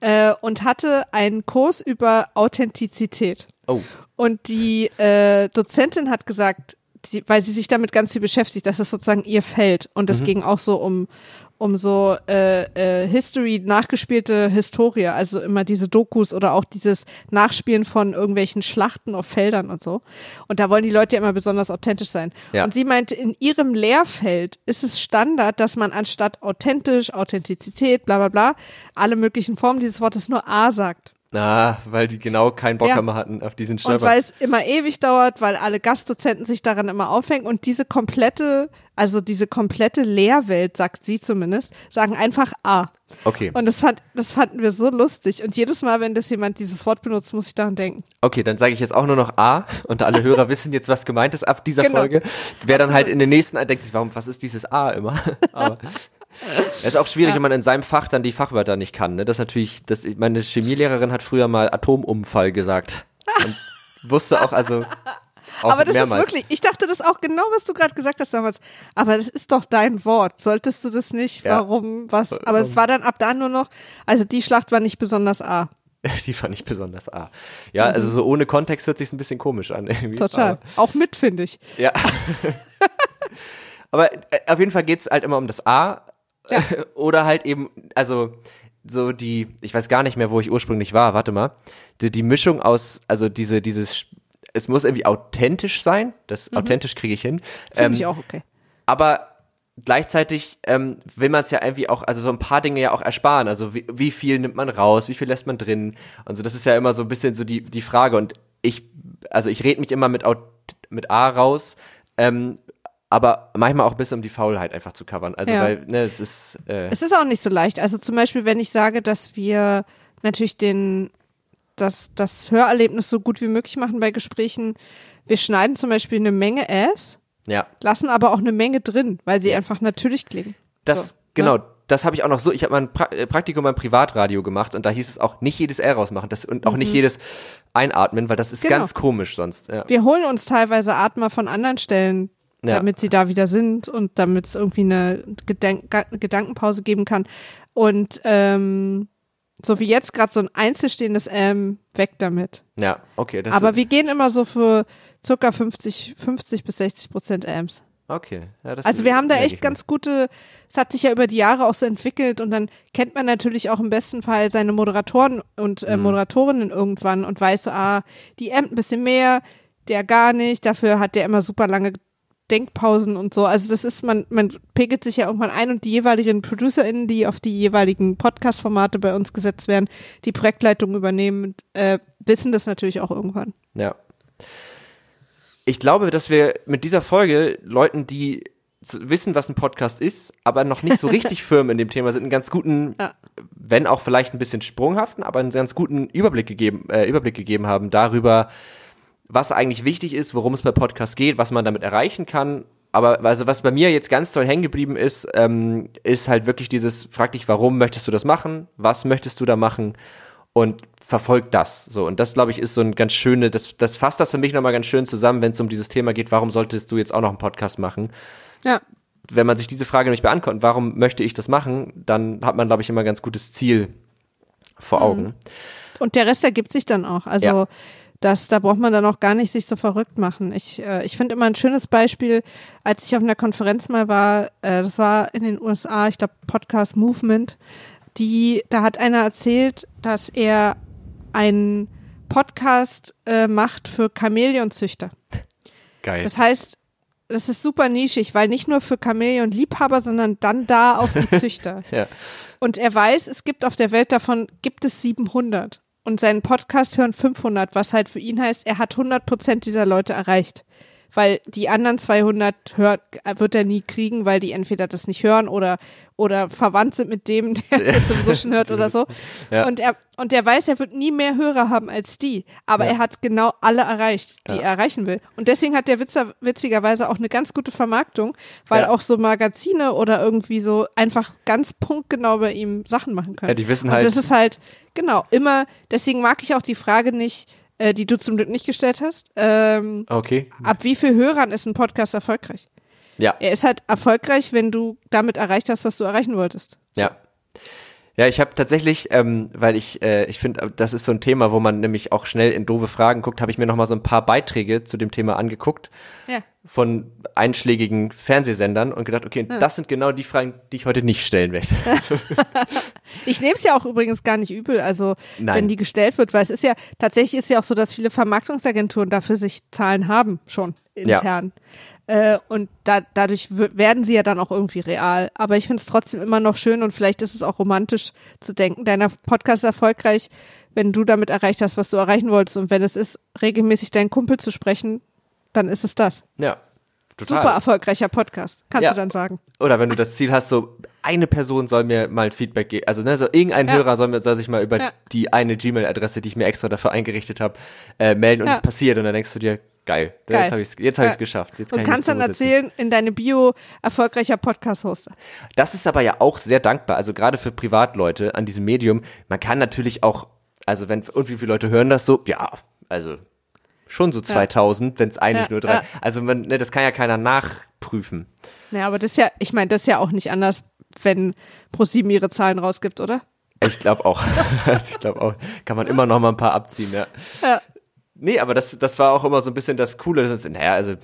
äh, und hatte einen Kurs über Authentizität. Oh. Und die äh, Dozentin hat gesagt, sie, weil sie sich damit ganz viel beschäftigt, dass das sozusagen ihr Feld. Und Mhm. es ging auch so um, um so äh, äh, History, nachgespielte Historie, also immer diese Dokus oder auch dieses Nachspielen von irgendwelchen Schlachten auf Feldern und so. Und da wollen die Leute ja immer besonders authentisch sein. Ja. Und sie meinte, in ihrem Lehrfeld ist es Standard, dass man anstatt authentisch, Authentizität, bla bla bla, alle möglichen Formen dieses Wortes nur A sagt. Ah, weil die genau keinen Bock Ja. mehr hatten auf diesen Und Stolper. weil es immer ewig dauert, weil alle Gastdozenten sich daran immer aufhängen und diese komplette, also diese komplette Lehrwelt, sagt sie zumindest, sagen einfach A. Okay. Und das, fand, das fanden wir so lustig. Und jedes Mal, wenn das jemand dieses Wort benutzt, muss ich daran denken. Okay, dann sage ich jetzt auch nur noch A und alle Hörer wissen jetzt, was gemeint ist ab dieser Genau. Folge. Wer dann halt in den nächsten denkt sich, warum, was ist dieses A immer? Aber es ist auch schwierig, Ja. wenn man in seinem Fach dann die Fachwörter nicht kann. Ne? Das ist natürlich, das, meine Chemielehrerin hat früher mal Atomumfall gesagt. Und wusste auch, also auch Aber das mehrmals. ist wirklich, ich dachte das auch genau, was du gerade gesagt hast damals. Aber das ist doch dein Wort. Solltest du das nicht? Ja. Warum? Was? Aber es war dann ab da nur noch, also die Schlacht war nicht besonders A. Die fand ich besonders A. Ja, also so ohne Kontext hört sich ein bisschen komisch an. Irgendwie. Mhm. Total. Aber, Auch mit, finde ich. ja. Aber äh, auf jeden Fall geht's halt immer um das A. Ja. Oder halt eben, also so die, ich weiß gar nicht mehr, wo ich ursprünglich war, warte mal. Die, die Mischung aus, also diese, dieses, es muss irgendwie authentisch sein. Das authentisch kriege ich hin. Mhm. Finde Ähm, ich auch okay. aber gleichzeitig ähm, will man es ja irgendwie auch, also so ein paar Dinge ja auch ersparen. Also wie, wie viel nimmt man raus, wie viel lässt man drin? Und so, das ist ja immer so ein bisschen so die, die Frage. Und ich, also ich rede mich immer mit, mit A raus, ähm, aber manchmal auch ein bisschen um die Faulheit einfach zu covern. Also Ja. weil, ne, es ist, äh, Es ist auch nicht so leicht. Also zum Beispiel, wenn ich sage, dass wir natürlich den, das, das Hörerlebnis so gut wie möglich machen bei Gesprächen. Wir schneiden zum Beispiel eine Menge Ass. Ja. lassen aber auch eine Menge drin, weil sie einfach natürlich klingen. Das, So, genau, ne? das habe ich auch noch so. Ich habe mal ein pra äh, Praktikum beim Privatradio gemacht und da hieß es auch nicht jedes R rausmachen das, und auch nicht jedes einatmen, weil das ist Mhm. Genau. ganz komisch sonst. Ja. Wir holen uns teilweise Atmer von anderen Stellen, Ja. damit sie da wieder sind und damit es irgendwie eine Gedenk Gedankenpause geben kann. Und ähm, so wie jetzt gerade so ein einzelstehendes Ähm, weg damit. ja, okay. Aber wir gehen immer so für circa 50, 50 bis 60 Prozent Ams. okay. Ja, das Also wir haben da echt ganz gute, es hat sich ja über die Jahre auch so entwickelt und dann kennt man natürlich auch im besten Fall seine Moderatoren und Mhm. äh, Moderatorinnen irgendwann und weiß so, ah, die ämmt ein bisschen mehr, der gar nicht, dafür hat der immer super lange Denkpausen und so. Also das ist, man, man pegelt sich ja irgendwann ein und die jeweiligen ProducerInnen, die auf die jeweiligen Podcast-Formate bei uns gesetzt werden, die Projektleitung übernehmen, äh, wissen das natürlich auch irgendwann. Ja. Ich glaube, dass wir mit dieser Folge Leuten, die wissen, was ein Podcast ist, aber noch nicht so richtig firm in dem Thema sind, einen ganz guten, Ja. wenn auch vielleicht ein bisschen sprunghaften, aber einen ganz guten Überblick gegeben, äh, Überblick gegeben haben darüber, was eigentlich wichtig ist, worum es bei Podcasts geht, was man damit erreichen kann. Aber also was bei mir jetzt ganz toll hängen geblieben ist, ähm, ist halt wirklich dieses, frag dich, warum möchtest du das machen? Was möchtest du da machen? Und verfolg das. So, und das, glaube ich, ist so ein ganz schöne, das, das fasst das für mich nochmal ganz schön zusammen, wenn es um dieses Thema geht, warum solltest du jetzt auch noch einen Podcast machen? Ja, Wenn man sich diese Frage nämlich beantwortet, warum möchte ich das machen, dann hat man, glaube ich, immer ein ganz gutes Ziel vor Augen. Und der Rest ergibt sich dann auch. Also Ja. Das, da braucht man dann auch gar nicht sich so verrückt machen. Ich, äh, ich finde immer ein schönes Beispiel, als ich auf einer Konferenz mal war, äh, das war in den USA, ich glaube Podcast Movement, die, da hat einer erzählt, dass er einen Podcast äh, macht für Chamäleonzüchter. Geil. Das heißt, das ist super nischig, weil nicht nur für Chamäleon-Liebhaber, sondern dann da auch die Züchter. ja. Und er weiß, es gibt auf der Welt davon, gibt es 700. Und seinen Podcast hören 500, was halt für ihn heißt, er hat 100 Prozent dieser Leute erreicht. Weil die anderen 200 hört, wird er nie kriegen, weil die entweder das nicht hören oder, oder verwandt sind mit dem, der es jetzt sowieso schon hört oder so. Ja. Und er, und er weiß, er wird nie mehr Hörer haben als die. Aber Ja. er hat genau alle erreicht, die Ja. er erreichen will. Und deswegen hat der Witzer, witzigerweise auch eine ganz gute Vermarktung, weil auch so Magazine oder irgendwie so einfach ganz punktgenau bei ihm Sachen machen können. Ja, die wissen Und halt- das ist halt, genau, immer, deswegen mag ich auch die Frage nicht, äh, die du zum Glück nicht gestellt hast. Ähm, Okay. ab wie viel Hörern ist ein Podcast erfolgreich? Ja. Er ist halt erfolgreich, wenn du damit erreicht hast, was du erreichen wolltest. Ja. Ja, ich habe tatsächlich, ähm, weil ich, äh, ich finde, das ist so ein Thema, wo man nämlich auch schnell in doofe Fragen guckt, habe ich mir noch mal so ein paar Beiträge zu dem Thema angeguckt Ja. von einschlägigen Fernsehsendern und gedacht, okay, das sind genau die Fragen, die ich heute nicht stellen werde. Ich nehme es ja auch übrigens gar nicht übel, also Nein. wenn die gestellt wird, weil es ist ja, tatsächlich ist ja auch so, dass viele Vermarktungsagenturen dafür sich Zahlen haben, schon intern. Äh, und da, dadurch werden sie ja dann auch irgendwie real. Aber ich finde es trotzdem immer noch schön und vielleicht ist es auch romantisch zu denken, deiner Podcast ist erfolgreich, wenn du damit erreicht hast, was du erreichen wolltest. Und wenn es ist, regelmäßig deinen Kumpel zu sprechen, dann ist es das. ja, total. Super erfolgreicher Podcast, kannst Ja. du dann sagen. Oder wenn du das Ziel hast, so eine Person soll mir mal ein Feedback geben, also ne, so irgendein Ja. Hörer soll, mir, soll sich mal über Ja. die eine Gmail-Adresse, die ich mir extra dafür eingerichtet habe, äh, melden und es passiert und dann denkst du dir, geil, Geil. jetzt habe ich es jetzt hab Ja. ich's geschafft. Jetzt Und kann ich mich kannst dann erzählen in deine Bio erfolgreicher Podcast-Hoster. Das ist aber ja auch sehr dankbar, also gerade für Privatleute an diesem Medium. Man kann natürlich auch, also wenn, und wie viele Leute hören das so? Ja, also schon so 2000, wenn es eigentlich Ja, nur drei. ja. Also man, ne, das kann ja keiner nachprüfen. Ja, aber das ist ja, ich meine, das ist ja auch nicht anders, wenn ProSieben ihre Zahlen rausgibt, oder? Ich glaube auch. ich glaube auch. Kann man immer noch mal ein paar abziehen, ja. Ja. Nee, aber das, das war auch immer so ein bisschen das Coole. Das, naja, also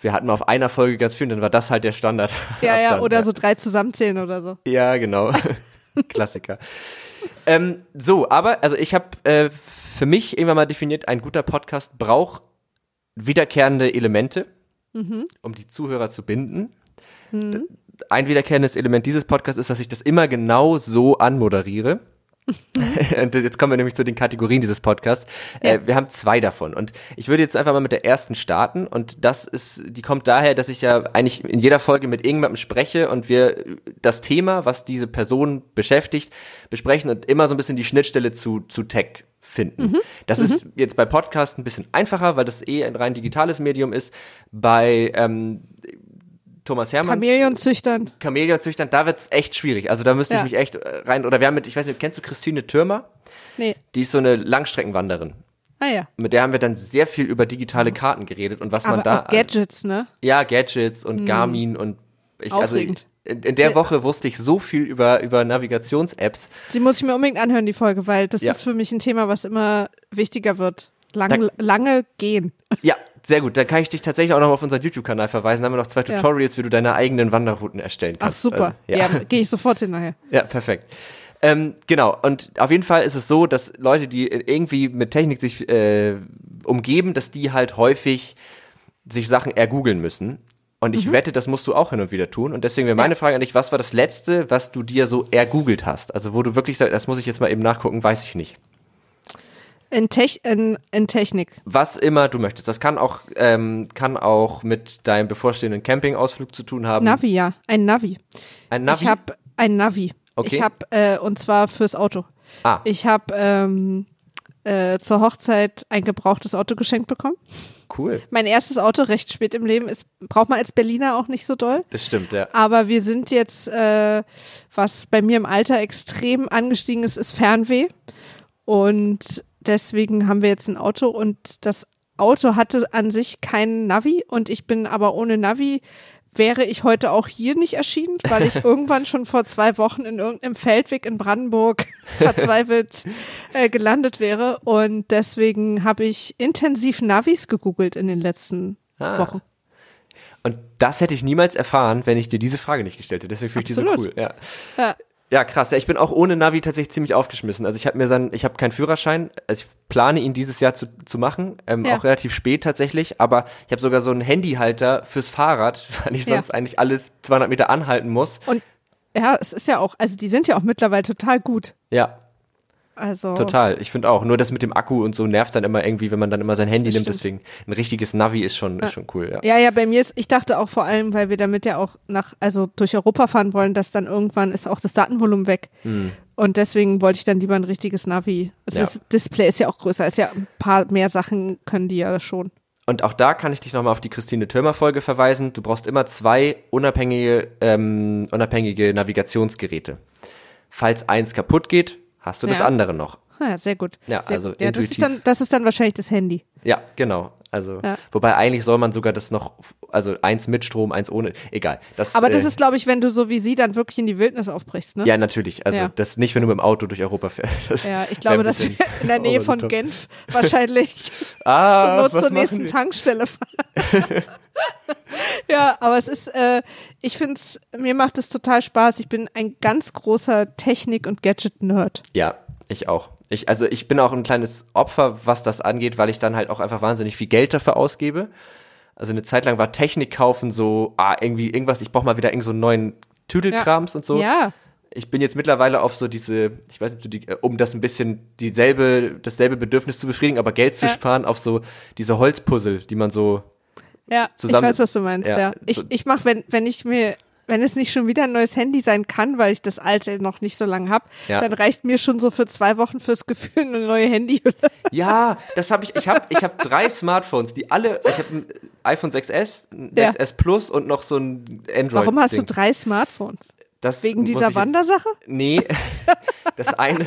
wir hatten auf einer Folge ganz viel, und dann war das halt der Standard. Ja, ja, dann, oder so drei zusammenzählen oder so. Ja, genau. Klassiker. ähm, so, aber, also ich habe äh, für mich irgendwann mal definiert, ein guter Podcast braucht wiederkehrende Elemente, um die Zuhörer zu binden. Ein wiederkehrendes Element dieses Podcasts ist, dass ich das immer genau so anmoderiere. und jetzt kommen wir nämlich zu den Kategorien dieses Podcasts. Äh, wir haben zwei davon und ich würde jetzt einfach mal mit der ersten starten und das ist, die kommt daher, dass ich ja eigentlich in jeder Folge mit irgendjemandem spreche und wir das Thema, was diese Person beschäftigt, besprechen und immer so ein bisschen die Schnittstelle zu, zu Tech finden. Das ist jetzt bei Podcasts ein bisschen einfacher, weil das eh ein rein digitales Medium ist. Bei ähm, Thomas Hermann. Chamäleonzüchtern. Chamäleonzüchtern, da wird's echt schwierig. Also da müsste ich Ja. mich echt äh, rein, oder wir haben mit, ich weiß nicht, kennst du Christine Türmer? Nee. Die ist so eine Langstreckenwanderin. Ah ja. Mit der haben wir dann sehr viel über digitale Karten geredet und was man Aber da. auch Gadgets, ne? ja, Gadgets und Garmin und ich, also Aufregend. in, in der Woche wusste ich so viel über, über Navigations-Apps. Sie muss ich mir unbedingt anhören, die Folge, weil das Ja. ist für mich ein Thema, was immer wichtiger wird. Lang, Da- lange gehen. Ja, sehr gut. Da kann ich dich tatsächlich auch noch auf unseren YouTube-Kanal verweisen. Da haben wir noch zwei Ja. Tutorials, wie du deine eigenen Wanderrouten erstellen Ach kannst. super. Also, ja, gehe ich sofort hin nachher. Ja, perfekt. Ähm, genau, und auf jeden Fall ist es so, dass Leute, die irgendwie mit Technik sich äh, umgeben, dass die halt häufig sich Sachen ergoogeln müssen. Und ich wette, das musst du auch hin und wieder tun. Und deswegen wäre meine Frage an dich, was war das Letzte, was du dir so ergoogelt hast? Also wo du wirklich sagst, das muss ich jetzt mal eben nachgucken, weiß ich nicht. In, Tech, in, in Technik. Was immer du möchtest. Das kann auch, ähm, kann auch mit deinem bevorstehenden Campingausflug zu tun haben. Navi, ja. Ein Navi. Ein Navi? Ich habe ein Navi. Okay. Ich habe, äh, und zwar fürs Auto. ah, Ich habe ähm, äh, zur Hochzeit ein gebrauchtes Auto geschenkt bekommen. cool. Mein erstes Auto recht spät im Leben ist, braucht man als Berliner auch nicht so doll. Das stimmt, ja. Aber wir sind jetzt, äh, was bei mir im Alter extrem angestiegen ist, ist Fernweh. Und deswegen haben wir jetzt ein Auto und das Auto hatte an sich keinen Navi und ich bin aber ohne Navi wäre ich heute auch hier nicht erschienen, weil ich irgendwann schon vor zwei Wochen in irgendeinem Feldweg in Brandenburg verzweifelt äh, gelandet wäre. Und deswegen habe ich intensiv Navis gegoogelt in den letzten Ah. Wochen. Und das hätte ich niemals erfahren, wenn ich dir diese Frage nicht gestellt hätte. Deswegen finde ich die so cool. Ja. Ja. Ja, krass. Ja, ich bin auch ohne Navi tatsächlich ziemlich aufgeschmissen. Also ich habe mir dann, ich habe keinen Führerschein. Also ich plane ihn dieses Jahr zu, zu machen, ähm, Ja. auch relativ spät tatsächlich. Aber ich habe sogar so einen Handyhalter fürs Fahrrad, weil ich Ja. sonst eigentlich alle 200 Meter anhalten muss. Und ja, es ist ja auch, also die sind ja auch mittlerweile total gut. Ja, Also total. Ich finde auch. Nur das mit dem Akku und so nervt dann immer irgendwie, wenn man dann immer sein Handy Das nimmt. stimmt. Deswegen ein richtiges Navi ist schon, ist schon cool. Ja. Ja, ja, bei mir ist, ich dachte auch vor allem, weil wir damit ja auch nach, also durch Europa fahren wollen, dass dann irgendwann ist auch das Datenvolumen weg. Und deswegen wollte ich dann lieber ein richtiges Navi. Hm. Ja. ist, Display ist ja auch größer, ist ja ein paar mehr Sachen können die ja schon. Und auch da kann ich dich nochmal auf die Christine Türmer-Folge verweisen. Du brauchst immer zwei unabhängige, ähm, unabhängige Navigationsgeräte. Falls eins kaputt geht, hast du das Ja. andere noch. Ah, ja, sehr gut. Ja, sehr also gut. ja, das ist, dann, das ist dann wahrscheinlich das Handy. Ja, genau. Also, Ja. wobei eigentlich soll man sogar das noch, also eins mit Strom, eins ohne, egal. Das, Aber das äh, ist, glaube ich, wenn du so wie sie dann wirklich in die Wildnis aufbrichst, ne? Ja, natürlich. Also, Ja. das nicht, wenn du mit dem Auto durch Europa fährst. Das Ja, ich glaube, dass wir in der Nähe von. Genf wahrscheinlich Ah, zur zur nächsten wir? Tankstelle fahren. ja, aber es ist, äh, ich finde es, mir macht es total Spaß. Ich bin ein ganz großer Technik- und Gadget-Nerd. Ja, ich auch. Ich, also ich bin auch ein kleines Opfer, was das angeht, weil ich dann halt auch einfach wahnsinnig viel Geld dafür ausgebe. Also eine Zeit lang war Technik kaufen so, ah, irgendwie irgendwas, ich brauche mal wieder irgend so einen neuen Tüdelkrams und so. Ja, Ich bin jetzt mittlerweile auf so diese, ich weiß nicht, die, äh, um das ein bisschen dieselbe, dasselbe Bedürfnis zu befriedigen, aber Geld zu Ja. sparen, auf so diese Holzpuzzle, die man so, ja, Zusammen- ich weiß, was du meinst, Ja, ja. Ich, ich mache, wenn, wenn ich mir, wenn es nicht schon wieder ein neues Handy sein kann, weil ich das alte noch nicht so lange habe, Ja. dann reicht mir schon so für zwei Wochen fürs Gefühl eine neue Handyhülle. Ja, das habe ich. Ich habe ich hab drei Smartphones, die alle. Ich habe ein iPhone 6S, ein Ja. 6S Plus und noch so ein Android. Warum hast du Ding. drei Smartphones? Das Wegen dieser jetzt- Wandersache? Nee. Das eine,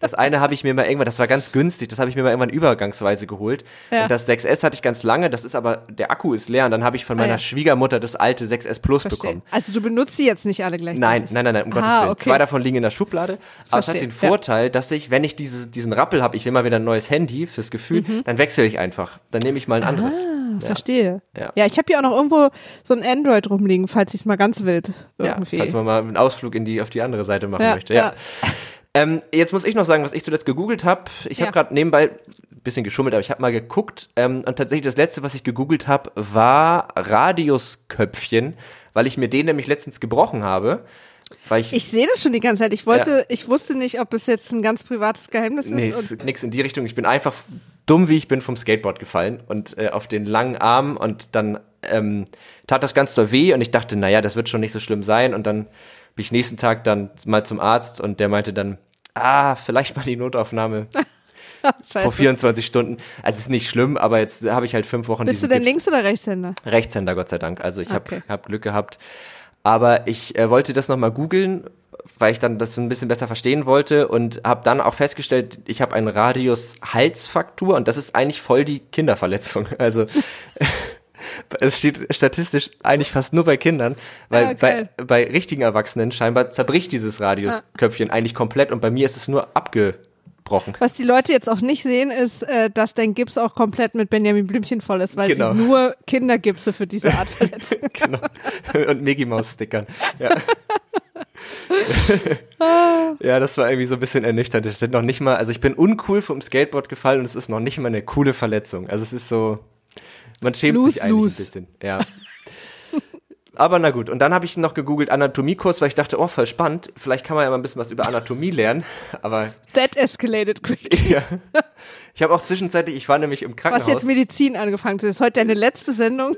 das eine habe ich mir mal irgendwann, das war ganz günstig, das habe ich mir mal irgendwann übergangsweise geholt. Ja. Und das 6S hatte ich ganz lange, das ist aber, der Akku ist leer und dann habe ich von Ah, meiner ja. Schwiegermutter das alte 6S Plus Verstehe. bekommen. Also du benutzt sie jetzt nicht alle gleichzeitig? Nein, nein, nein, nein, um Gottes Ah, Willen. okay. Zwei davon liegen in der Schublade. Aber es hat den ja. Vorteil, dass ich, wenn ich diese, diesen Rappel habe, ich will mal wieder ein neues Handy fürs Gefühl, dann wechsle ich einfach. Dann nehme ich mal ein anderes. Mhm. Ah, Verstehe. Ja. Ja, ich habe hier auch noch irgendwo so ein Android rumliegen, falls ich es mal ganz wild Ja, irgendwie. falls man mal einen Ausflug in die, auf die andere Seite machen Ja, möchte. Ja. ja. Ähm, jetzt muss ich noch sagen, was ich zuletzt gegoogelt habe. Ich Ja. habe gerade nebenbei ein bisschen geschummelt, aber ich habe mal geguckt ähm, und tatsächlich das letzte, was ich gegoogelt habe, war Radiusköpfchen, weil ich mir den nämlich letztens gebrochen habe. Ich, Ich sehe das schon die ganze Zeit. Ich wollte, ich wusste nicht, ob es jetzt ein ganz privates Geheimnis nee, ist. Und nix in die Richtung. Ich bin einfach dumm, wie ich bin, vom Skateboard gefallen und äh, auf den langen Arm und dann ähm, tat das ganz so weh und ich dachte, naja, das wird schon nicht so schlimm sein und dann bin ich nächsten Tag dann mal zum Arzt und der meinte dann, ah, vielleicht mal die Notaufnahme vor 24 Stunden. Also es ist nicht schlimm, aber jetzt habe ich halt fünf Wochen Bist du denn Gips. Links- oder Rechtshänder? Rechtshänder, Gott sei Dank. Also ich habe Okay. hab Glück gehabt. Aber ich äh, wollte das nochmal googeln, weil ich dann das ein bisschen besser verstehen wollte und habe dann auch festgestellt, ich habe einen Radius Halsfraktur und das ist eigentlich voll die Kinderverletzung. Also es steht statistisch eigentlich fast nur bei Kindern, weil Ja, bei, geil. bei richtigen Erwachsenen scheinbar zerbricht dieses Radiusköpfchen eigentlich komplett und bei mir ist es nur abgebrochen. Was die Leute jetzt auch nicht sehen, ist, äh, dass dein Gips auch komplett mit Benjamin Blümchen voll ist, weil Genau. sie nur Kindergipse für diese Art verletzen. genau. Und Mickey Maus Stickern. Ja. ja, das war irgendwie so ein bisschen ernüchternd. Ich bin noch nicht mal, also ich bin uncool vom Skateboard gefallen und es ist noch nicht mal eine coole Verletzung. Also es ist so, man schämt Lose, sich eigentlich lose. ein bisschen. Ja. Aber na gut, und dann habe ich noch gegoogelt Anatomiekurs, weil ich dachte, oh, voll spannend, vielleicht kann man ja mal ein bisschen was über Anatomie lernen, aber That escalated quick. ja. Ich habe auch zwischenzeitlich, ich war nämlich im Du hast Krankenhaus. jetzt Medizin angefangen. Das ist heute deine letzte Sendung.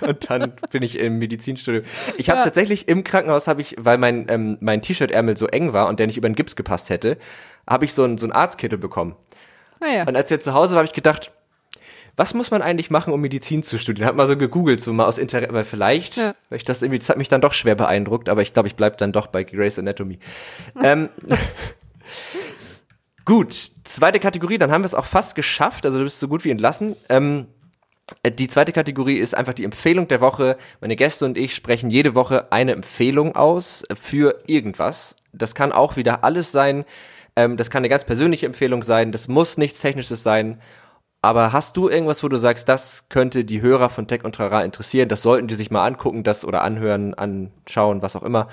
und dann bin ich im Medizinstudio. Ich habe tatsächlich im Krankenhaus habe ich, weil mein ähm, mein T-Shirt-Ärmel so eng war und der nicht über den Gips gepasst hätte, habe ich so einen so einen Arztkittel bekommen. Naja. Und als ich zu Hause war, habe ich gedacht, was muss man eigentlich machen, um Medizin zu studieren? Hab mal so gegoogelt, so mal aus Interesse, weil vielleicht, Ja. weil ich das irgendwie, das hat mich dann doch schwer beeindruckt, aber ich glaube, ich bleib dann doch bei Grey's Anatomy. ähm, gut, zweite Kategorie, dann haben wir es auch fast geschafft, also du bist so gut wie entlassen. Ähm, äh, die zweite Kategorie ist einfach die Empfehlung der Woche. Meine Gäste und ich sprechen jede Woche eine Empfehlung aus für irgendwas. Das kann auch wieder alles sein. Ähm, das kann eine ganz persönliche Empfehlung sein. Das muss nichts Technisches sein. Aber hast du irgendwas, wo du sagst, das könnte die Hörer von Tech und Trara interessieren? Das sollten die sich mal angucken, das oder anhören, anschauen, was auch immer.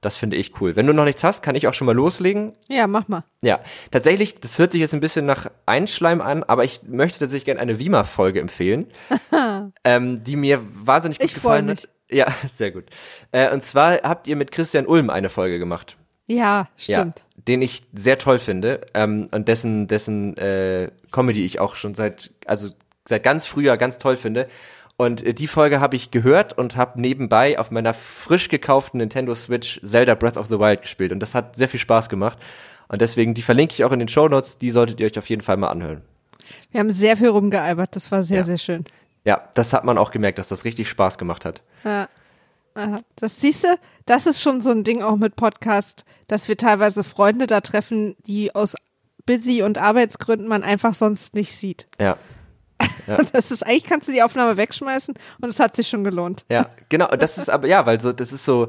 Das finde ich cool. Wenn du noch nichts hast, kann ich auch schon mal loslegen. Ja, mach mal. Ja, tatsächlich, das hört sich jetzt ein bisschen nach Einschleim an, aber ich möchte tatsächlich gerne eine Wima-Folge empfehlen, ähm, die mir wahnsinnig gut Ich gefallen hat. Ja, sehr gut. Äh, und zwar habt ihr mit Christian Ulm eine Folge gemacht. Ja, stimmt. Ja, den ich sehr toll finde ähm, und dessen dessen äh, Comedy ich auch schon seit also seit ganz früher ganz toll finde. Und äh, die Folge habe ich gehört und habe nebenbei auf meiner frisch gekauften Nintendo Switch Zelda Breath of the Wild gespielt und das hat sehr viel Spaß gemacht. Und deswegen, die verlinke ich auch in den Show Notes, die solltet ihr euch auf jeden Fall mal anhören. Wir haben sehr viel rumgealbert. Das war sehr, Ja. sehr schön. Ja, das hat man auch gemerkt, dass das richtig Spaß gemacht hat. Ja. Aha. Das siehst du, das ist schon so ein Ding auch mit Podcast, dass wir teilweise Freunde da treffen, die aus Busy und Arbeitsgründen man einfach sonst nicht sieht. Ja. Das ist eigentlich kannst du die Aufnahme wegschmeißen und es hat sich schon gelohnt. Ja, genau. Und Das ist aber, ja, weil so, das ist so,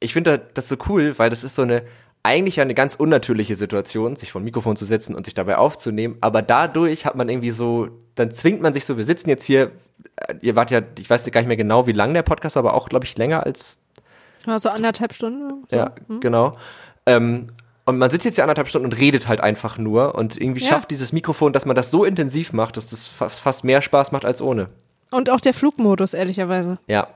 ich finde das so cool, weil das ist so eine, eigentlich ja eine ganz unnatürliche Situation, sich vor ein Mikrofon zu setzen und sich dabei aufzunehmen. Aber dadurch hat man irgendwie so, dann zwingt man sich so, wir sitzen jetzt hier, äh, ihr wart ja, ich weiß gar nicht mehr genau, wie lang der Podcast war, aber auch, glaube ich, länger als Also anderthalb Stunden. So. ja, genau. Ähm, und man sitzt jetzt hier anderthalb Stunden und redet halt einfach nur und irgendwie Ja. schafft dieses Mikrofon, dass man das so intensiv macht, dass das fast, mehr Spaß macht als ohne. Und auch der Flugmodus, ehrlicherweise. Ja.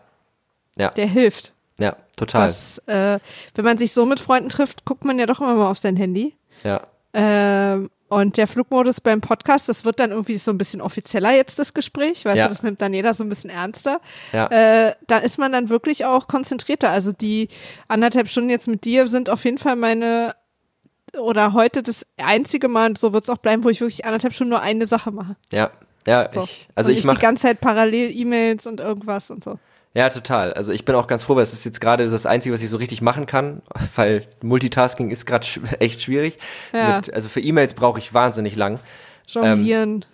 Ja, Der hilft. ja, total. Das, äh, wenn man sich so mit Freunden trifft, guckt man ja doch immer mal auf sein Handy. Ja. Ähm, und der Flugmodus beim Podcast, das wird dann irgendwie so ein bisschen offizieller jetzt, das Gespräch. Weißt Ja. du, das nimmt dann jeder so ein bisschen ernster. Ja. Äh, da ist man dann wirklich auch konzentrierter. Also die anderthalb Stunden jetzt mit dir sind auf jeden Fall meine oder heute das einzige Mal, und so wird es auch bleiben, wo ich wirklich anderthalb Stunden nur eine Sache mache. Ja, ja, So. ich, also und ich nicht die mache, ganze Zeit parallel E-Mails und irgendwas und so. ja, total. Also ich bin auch ganz froh, weil es ist jetzt gerade das Einzige, was ich so richtig machen kann, weil Multitasking ist gerade sch echt schwierig. Ja. Mit, also für E-Mails brauche ich wahnsinnig lang. Jonglieren,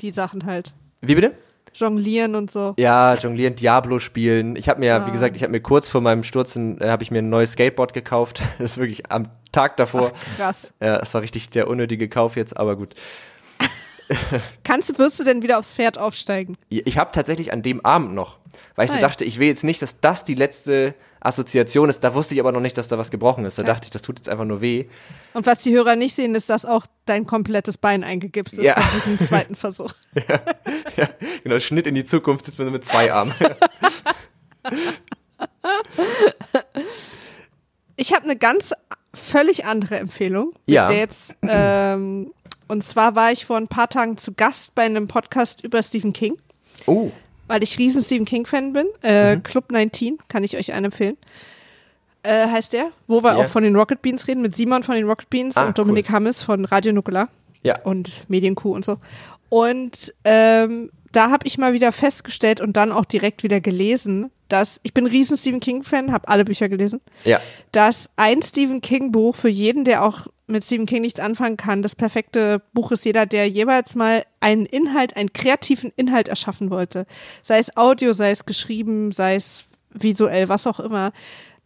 die Sachen halt. Wie bitte? Jonglieren und so. Ja, jonglieren, Diablo spielen. Ich habe mir, Ah. wie gesagt, ich habe mir kurz vor meinem Sturzen, äh, habe ich mir ein neues Skateboard gekauft. Das ist wirklich am Tag davor. Krass. Ja, das war richtig der unnötige Kauf jetzt, aber gut. Kannst du, wirst du denn wieder aufs Pferd aufsteigen? Ich habe tatsächlich an dem Abend noch, weil ich so dachte, ich will jetzt nicht, dass das die letzte Assoziation ist. Da wusste ich aber noch nicht, dass da was gebrochen ist. Da Ja. dachte ich, das tut jetzt einfach nur weh. Und was die Hörer nicht sehen, ist, dass auch dein komplettes Bein eingegipst ist Ja. bei diesem zweiten Versuch. Ja, genau, Schnitt in die Zukunft ist man so mit zwei Armen. Ich habe eine ganz völlig andere Empfehlung. Ja. Jetzt, ähm, und zwar war ich vor ein paar Tagen zu Gast bei einem Podcast über Stephen King, Oh, weil ich riesen Stephen King-Fan bin. Äh, Club 19 kann ich euch einen empfehlen. Äh, heißt der, wo wir Ja. auch von den Rocket Beans reden, mit Simon von den Rocket Beans Ah, und Dominik Hammes von Radio Nukular ja. und Medienkuh und so. Und ähm, da habe ich mal wieder festgestellt und dann auch direkt wieder gelesen, dass ich bin riesen Stephen King-Fan, habe alle Bücher gelesen, Ja. dass ein Stephen King-Buch für jeden, der auch mit Stephen King nichts anfangen kann, das perfekte Buch ist jeder, der jeweils mal einen Inhalt, einen kreativen Inhalt erschaffen wollte. Sei es Audio, sei es geschrieben, sei es visuell, was auch immer.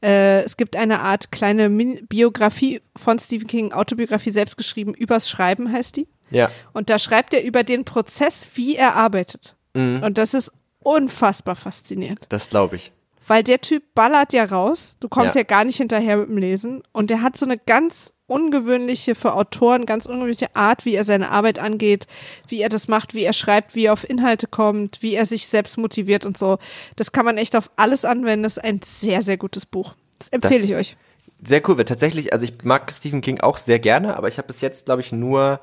Äh, es gibt eine Art kleine Min Biografie von Stephen King, Autobiografie selbst geschrieben, übers Schreiben heißt die. Ja. Und da schreibt er über den Prozess, wie er arbeitet. Mhm. Und das ist unfassbar faszinierend. Das glaube ich. Weil der Typ ballert ja raus, du kommst ja. Ja. gar nicht hinterher mit dem Lesen und der hat so eine ganz ungewöhnliche, für Autoren ganz ungewöhnliche Art, wie er seine Arbeit angeht, wie er das macht, wie er schreibt, wie er auf Inhalte kommt, wie er sich selbst motiviert und so. Das kann man echt auf alles anwenden. Das ist ein sehr, sehr gutes Buch. Das empfehle Das- ich euch. Sehr cool, weil tatsächlich, also ich mag Stephen King auch sehr gerne, aber ich habe bis jetzt, glaube ich, nur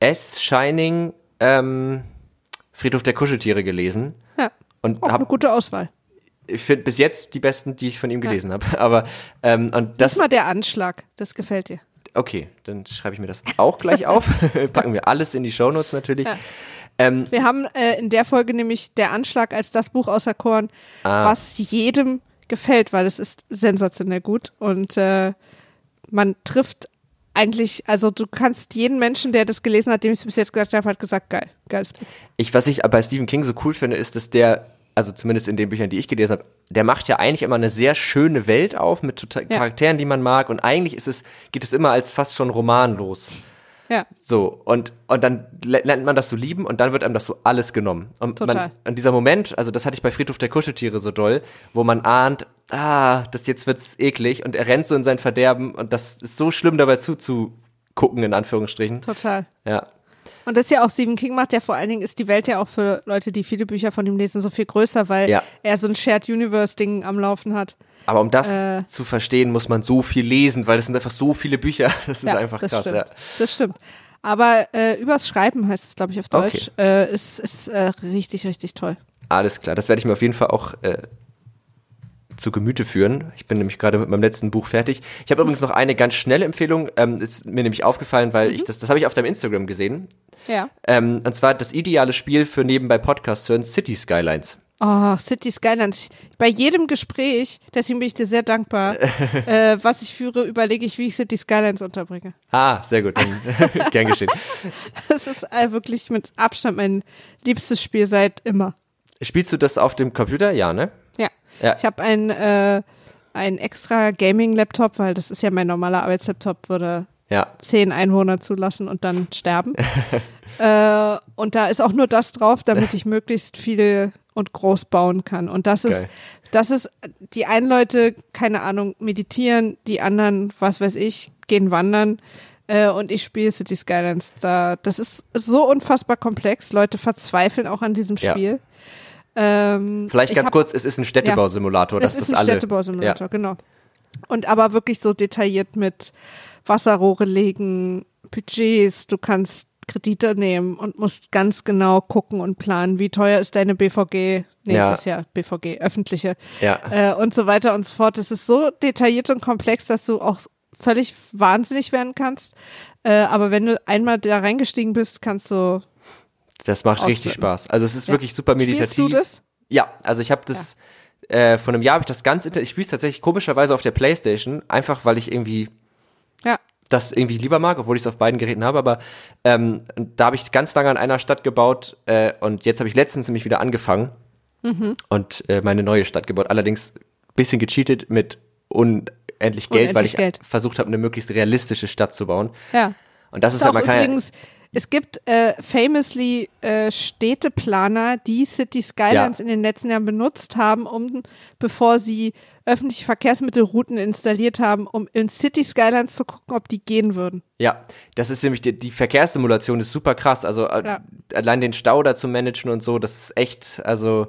S, Shining, ähm, Friedhof der Kuscheltiere gelesen. Ja, Und auch eine hab, gute Auswahl. Ich finde bis jetzt die besten, die ich von ihm gelesen habe. Aber ähm, und Das ist mal der Anschlag. Das gefällt dir. okay, dann schreibe ich mir das auch gleich auf. Packen wir alles in die Shownotes natürlich. Ja. Ähm, Wir haben äh, in der Folge nämlich der Anschlag als das Buch auserkoren, Ah. was jedem gefällt, weil es ist sensationell gut und äh, man trifft eigentlich, also du kannst jeden Menschen, der das gelesen hat, dem ich es bis jetzt gesagt habe, hat gesagt, geil, geiles Buch. Ich, was ich bei Stephen King so cool finde, ist, dass der, also zumindest in den Büchern, die ich gelesen habe, der macht ja eigentlich immer eine sehr schöne Welt auf mit total Ja. Charakteren, die man mag. Und eigentlich ist es, geht es immer als fast schon Roman los. Ja, So, und, und dann le- lernt man das so lieben und dann wird einem das so alles genommen. Und Total. Man, und dieser Moment, also das hatte ich bei Friedhof der Kuscheltiere so doll, wo man ahnt, ah, das jetzt wird's eklig und er rennt so in sein Verderben und das ist so schlimm dabei zuzugucken, in Anführungsstrichen. total. Ja. Und das ist ja auch Stephen King macht ja vor allen Dingen ist die Welt ja auch für Leute, die viele Bücher von ihm lesen, so viel größer, weil Ja. er so ein Shared Universe Ding am Laufen hat. Aber um das Äh. zu verstehen, muss man so viel lesen, weil es sind einfach so viele Bücher. Das ist ja, einfach das krass, stimmt. ja. Das stimmt. Aber äh, übers Schreiben heißt es, glaube ich, auf Deutsch. Äh, ist ist äh, richtig, richtig toll. Alles klar, das werde ich mir auf jeden Fall auch äh, zu Gemüte führen. Ich bin nämlich gerade mit meinem letzten Buch fertig. Ich habe übrigens noch eine ganz schnelle Empfehlung. Ähm, ist mir nämlich aufgefallen, weil ich das, das habe ich auf deinem Instagram gesehen. Ja. Ähm, und zwar das ideale Spiel für nebenbei Podcasts hören, City Skylines. Oh, City Skylines. Bei jedem Gespräch, deswegen bin ich dir sehr dankbar, äh, was ich führe, überlege ich, wie ich City Skylines unterbringe. Ah, sehr gut, dann gern geschehen. Das ist äh, wirklich mit Abstand mein liebstes Spiel seit immer. Spielst du das auf dem Computer? Ja, ne? Ja. Ich habe ein, äh, ein extra Gaming-Laptop, weil das ist ja mein normaler Arbeitslaptop, würde Ja. zehn Einwohner zulassen und dann sterben. äh, und da ist auch nur das drauf, damit ich möglichst viel und groß bauen kann. Und das ist, Geil. das ist, die einen Leute, keine Ahnung, meditieren, die anderen, was weiß ich, gehen wandern. Äh, und ich spiele City Skylines. Da, das ist so unfassbar komplex. Leute verzweifeln auch an diesem Ja. Ähm, Vielleicht ich ganz hab- kurz, es ist ein Städtebausimulator. es Das ist ist ein alle. Städtebausimulator, genau. Und aber wirklich so detailliert mit Wasserrohre legen, Budgets, du kannst Kredite nehmen und musst ganz genau gucken und planen, wie teuer ist deine BVG, nee, Ja. das ist ja BVG, öffentliche, Ja. äh, und so weiter und so fort. Es ist so detailliert und komplex, dass du auch völlig wahnsinnig werden kannst. Äh, aber wenn du einmal da reingestiegen bist, kannst du. Das macht richtig Ausflippen. Spaß. Also es ist Ja. wirklich super meditativ. Spielst du das? Ja, also ich habe das äh, von einem Jahr habe ich das ganz ich spiele es tatsächlich komischerweise auf der Playstation, einfach weil ich irgendwie Ja. das irgendwie lieber mag, obwohl ich es auf beiden Geräten habe, aber ähm, da habe ich ganz lange an einer Stadt gebaut äh, und jetzt habe ich letztens nämlich wieder angefangen Mhm. und äh, meine neue Stadt gebaut. Allerdings bisschen gecheatet mit unendlich Geld, weil Unendlich ich Geld. versucht habe, eine möglichst realistische Stadt zu bauen. Ja. Und das ist, ist halt, kann ja, übrigens, es gibt äh, famously äh, Städteplaner, die City Skylines Ja. in den letzten Jahren benutzt haben, um bevor sie öffentliche Verkehrsmittelrouten installiert haben, um in City Skylines zu gucken, ob die gehen würden. Ja, das ist nämlich die, die Verkehrssimulation ist super krass. Also äh, Ja. allein den Stau da zu managen und so, das ist echt, also.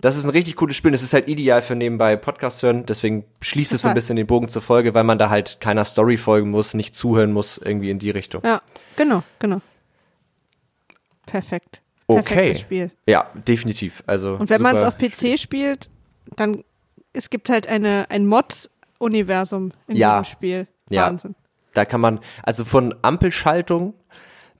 Das ist ein richtig cooles Spiel. Das ist halt ideal für nebenbei Podcast hören. Deswegen schließt es so ein bisschen den Bogen zur Folge, weil man da halt keiner Story folgen muss, nicht zuhören muss, irgendwie in die Richtung. Ja, genau, genau. Perfekt. Okay. Perfektes Spiel. Ja, definitiv. Also Und wenn man es auf PC spielt, dann es gibt halt eine ein Mod-Universum in Ja. diesem Spiel. Ja. Wahnsinn. Da kann man, also von Ampelschaltung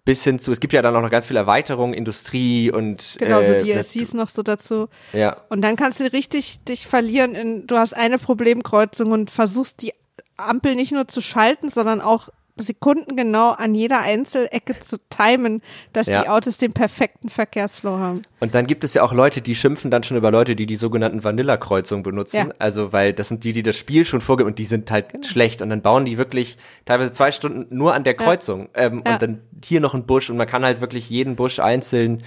bis hin zu, es gibt ja dann auch noch ganz viele Erweiterungen, Industrie und Genau, so äh, DLCs noch so dazu. Ja, Und dann kannst du richtig dich verlieren in, du hast eine Problemkreuzung und versuchst die Ampel nicht nur zu schalten, sondern auch sekundengenau an jeder Einzelecke zu timen, dass Ja. die Autos den perfekten Verkehrsflow haben. Und dann gibt es ja auch Leute, die schimpfen dann schon über Leute, die die sogenannten Vanilla-Kreuzungen benutzen. Ja. Also, weil das sind die, die das Spiel schon vorgeben und die sind halt Genau. schlecht. Und dann bauen die wirklich teilweise zwei Stunden nur an der Kreuzung. Ähm, Ja. Und dann hier noch ein Busch und man kann halt wirklich jeden Busch einzeln,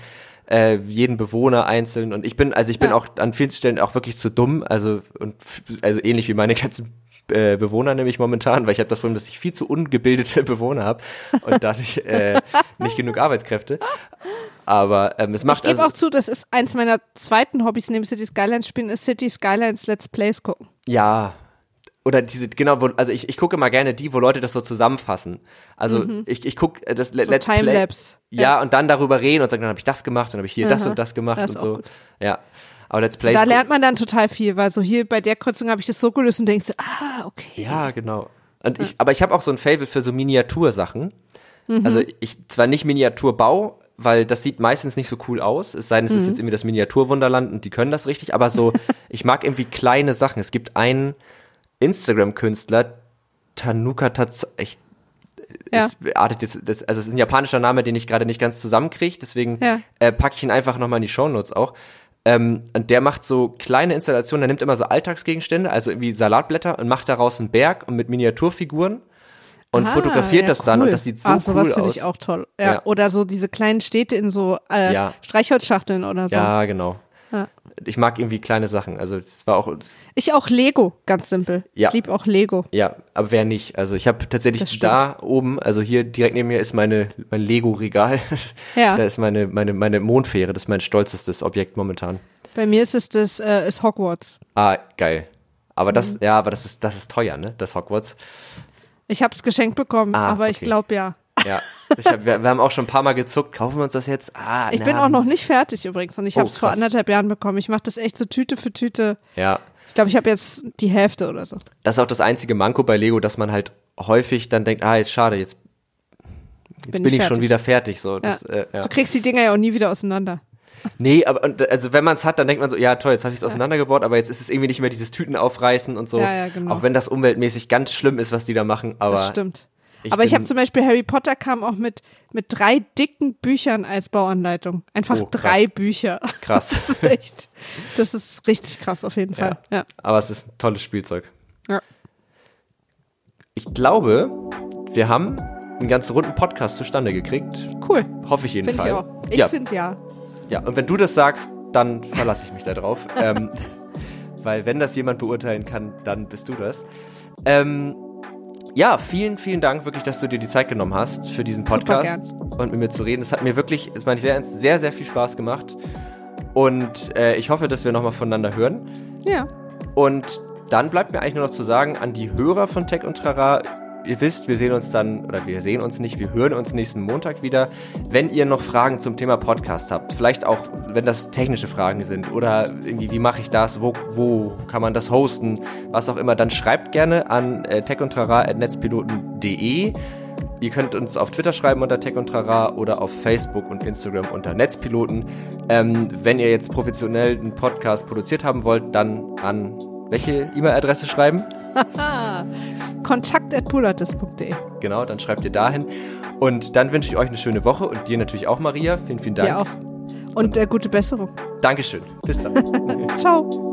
äh, jeden Bewohner einzeln. Und ich bin, also ich bin auch an vielen Stellen auch wirklich zu dumm. Also, und, also ähnlich wie meine ganzen äh, Bewohner nämlich momentan, weil ich habe das Problem, dass ich viel zu ungebildete Bewohner habe und dadurch äh, nicht genug Arbeitskräfte. Aber ähm, es Ich macht gebe also, auch zu, das ist eins meiner zweiten Hobbys neben City Skylines spielen, ist City Skylines Let's Plays gucken. Ja. Oder diese, genau, wo, also ich, ich gucke mal gerne die, wo Leute das so zusammenfassen. Also ich, ich gucke äh, das Mhm. So Let's Play. Timelapse. Ja, und dann darüber reden und sagen, dann habe ich das gemacht, dann habe ich hier das Aha. und das gemacht Das und so. gut. Ja. Aber Let's Plays. Da lernt man dann total viel, weil so hier bei der Kreuzung habe ich das so gelöst und denkst, ah, okay. Ja, genau. Und ich, aber ich habe auch so ein Fable für so Miniatursachen. Mhm. Also ich zwar nicht Miniaturbau, weil das sieht meistens nicht so cool aus, es sei denn, es Mhm. ist jetzt irgendwie das Miniaturwunderland und die können das richtig, aber so, ich mag irgendwie kleine Sachen. Es gibt einen Instagram-Künstler, Tanuka Tats, ich, Ja. es artet jetzt, das, also es ist ein japanischer Name, den ich gerade nicht ganz zusammenkriege, deswegen Ja. äh, packe ich ihn einfach nochmal in die Shownotes auch. Ähm, und der macht so kleine Installationen, der nimmt immer so Alltagsgegenstände, also irgendwie Salatblätter und macht daraus einen Berg und mit Miniaturfiguren und Ah, fotografiert ja, das dann cool. und das sieht so cool sowas finde aus. ich auch toll. Ja. Ja. Oder so diese kleinen Städte in so äh, Ja. Streichholzschachteln oder so. Ja, genau. Ich mag irgendwie kleine Sachen, also es war auch, Ich auch Lego, ganz simpel. Ja. Ich liebe auch Lego. ja, aber wer nicht? Also ich habe tatsächlich da oben, also hier direkt neben mir ist meine mein Lego-Regal. Ja. Da ist meine meine meine Mondfähre, das ist mein stolzestes Objekt momentan. Bei mir ist es das äh, ist Hogwarts. Ah, geil. Aber Mhm. das, ja, aber das ist, das ist teuer, ne? Das Hogwarts. Ich habe es geschenkt bekommen, Ah, aber ich okay. glaube ja. Ja. Ich hab, wir, wir haben auch schon ein paar Mal gezuckt. Kaufen wir uns das jetzt? Ah, Ich na, bin auch noch nicht fertig übrigens und ich Oh, habe es vor anderthalb Jahren bekommen. Ich mache das echt so Tüte für Tüte. Ja. Ich glaube, ich habe jetzt die Hälfte oder so. Das ist auch das einzige Manko bei Lego, dass man halt häufig dann denkt, ah, jetzt schade, jetzt, jetzt bin, ich, schon fertig. wieder fertig. So, Ja. das, äh, ja. Du kriegst die Dinger ja auch nie wieder auseinander. Nee, aber und, also wenn man es hat, dann denkt man so, ja toll, jetzt habe ich es auseinandergebaut, aber jetzt ist es irgendwie nicht mehr dieses Tüten aufreißen und so. Ja, ja, genau. Auch wenn das umweltmäßig ganz schlimm ist, was die da machen. Aber Das stimmt. Ich Aber ich habe zum Beispiel Harry Potter kam auch mit, mit drei dicken Büchern als Bauanleitung. Einfach Oh, drei Bücher. krass. Das ist echt, das ist richtig krass auf jeden Fall. Ja. aber es ist ein tolles Spielzeug. Ja. Ich glaube, wir haben einen ganz runden Podcast zustande gekriegt. Cool. Hoffe ich Finde ich jedenfalls. auch. Ich ja, finde ja. ja, und wenn du das sagst, dann verlasse ich mich da drauf. ähm, weil wenn das jemand beurteilen kann, dann bist du das. Ähm, ja, vielen, vielen Dank wirklich, dass du dir die Zeit genommen hast für diesen Podcast und mit mir zu reden. Es hat mir wirklich, das meine ich sehr ernst, sehr, sehr viel Spaß gemacht. Und äh, ich hoffe, dass wir nochmal voneinander hören. Ja. Und dann bleibt mir eigentlich nur noch zu sagen an die Hörer von Tech und Trara, ihr wisst, wir sehen uns dann, oder wir sehen uns nicht, wir hören uns nächsten Montag wieder. Wenn ihr noch Fragen zum Thema Podcast habt, vielleicht auch, wenn das technische Fragen sind oder irgendwie, wie mache ich das, wo, wo kann man das hosten, was auch immer, dann schreibt gerne an äh, techundtrara.netzpiloten.de. Ihr könnt uns auf Twitter schreiben unter Tech und Trara oder auf Facebook und Instagram unter Netzpiloten. Ähm, wenn ihr jetzt professionell einen Podcast produziert haben wollt, dann an welche E-Mail-Adresse schreiben? Kontakt at poolatis.de. Genau, dann schreibt ihr dahin. Und dann wünsche ich euch eine schöne Woche und dir natürlich auch, Maria. Vielen, vielen Dank. Dir auch. Und äh, gute Besserung. Dankeschön. Bis dann. Ciao.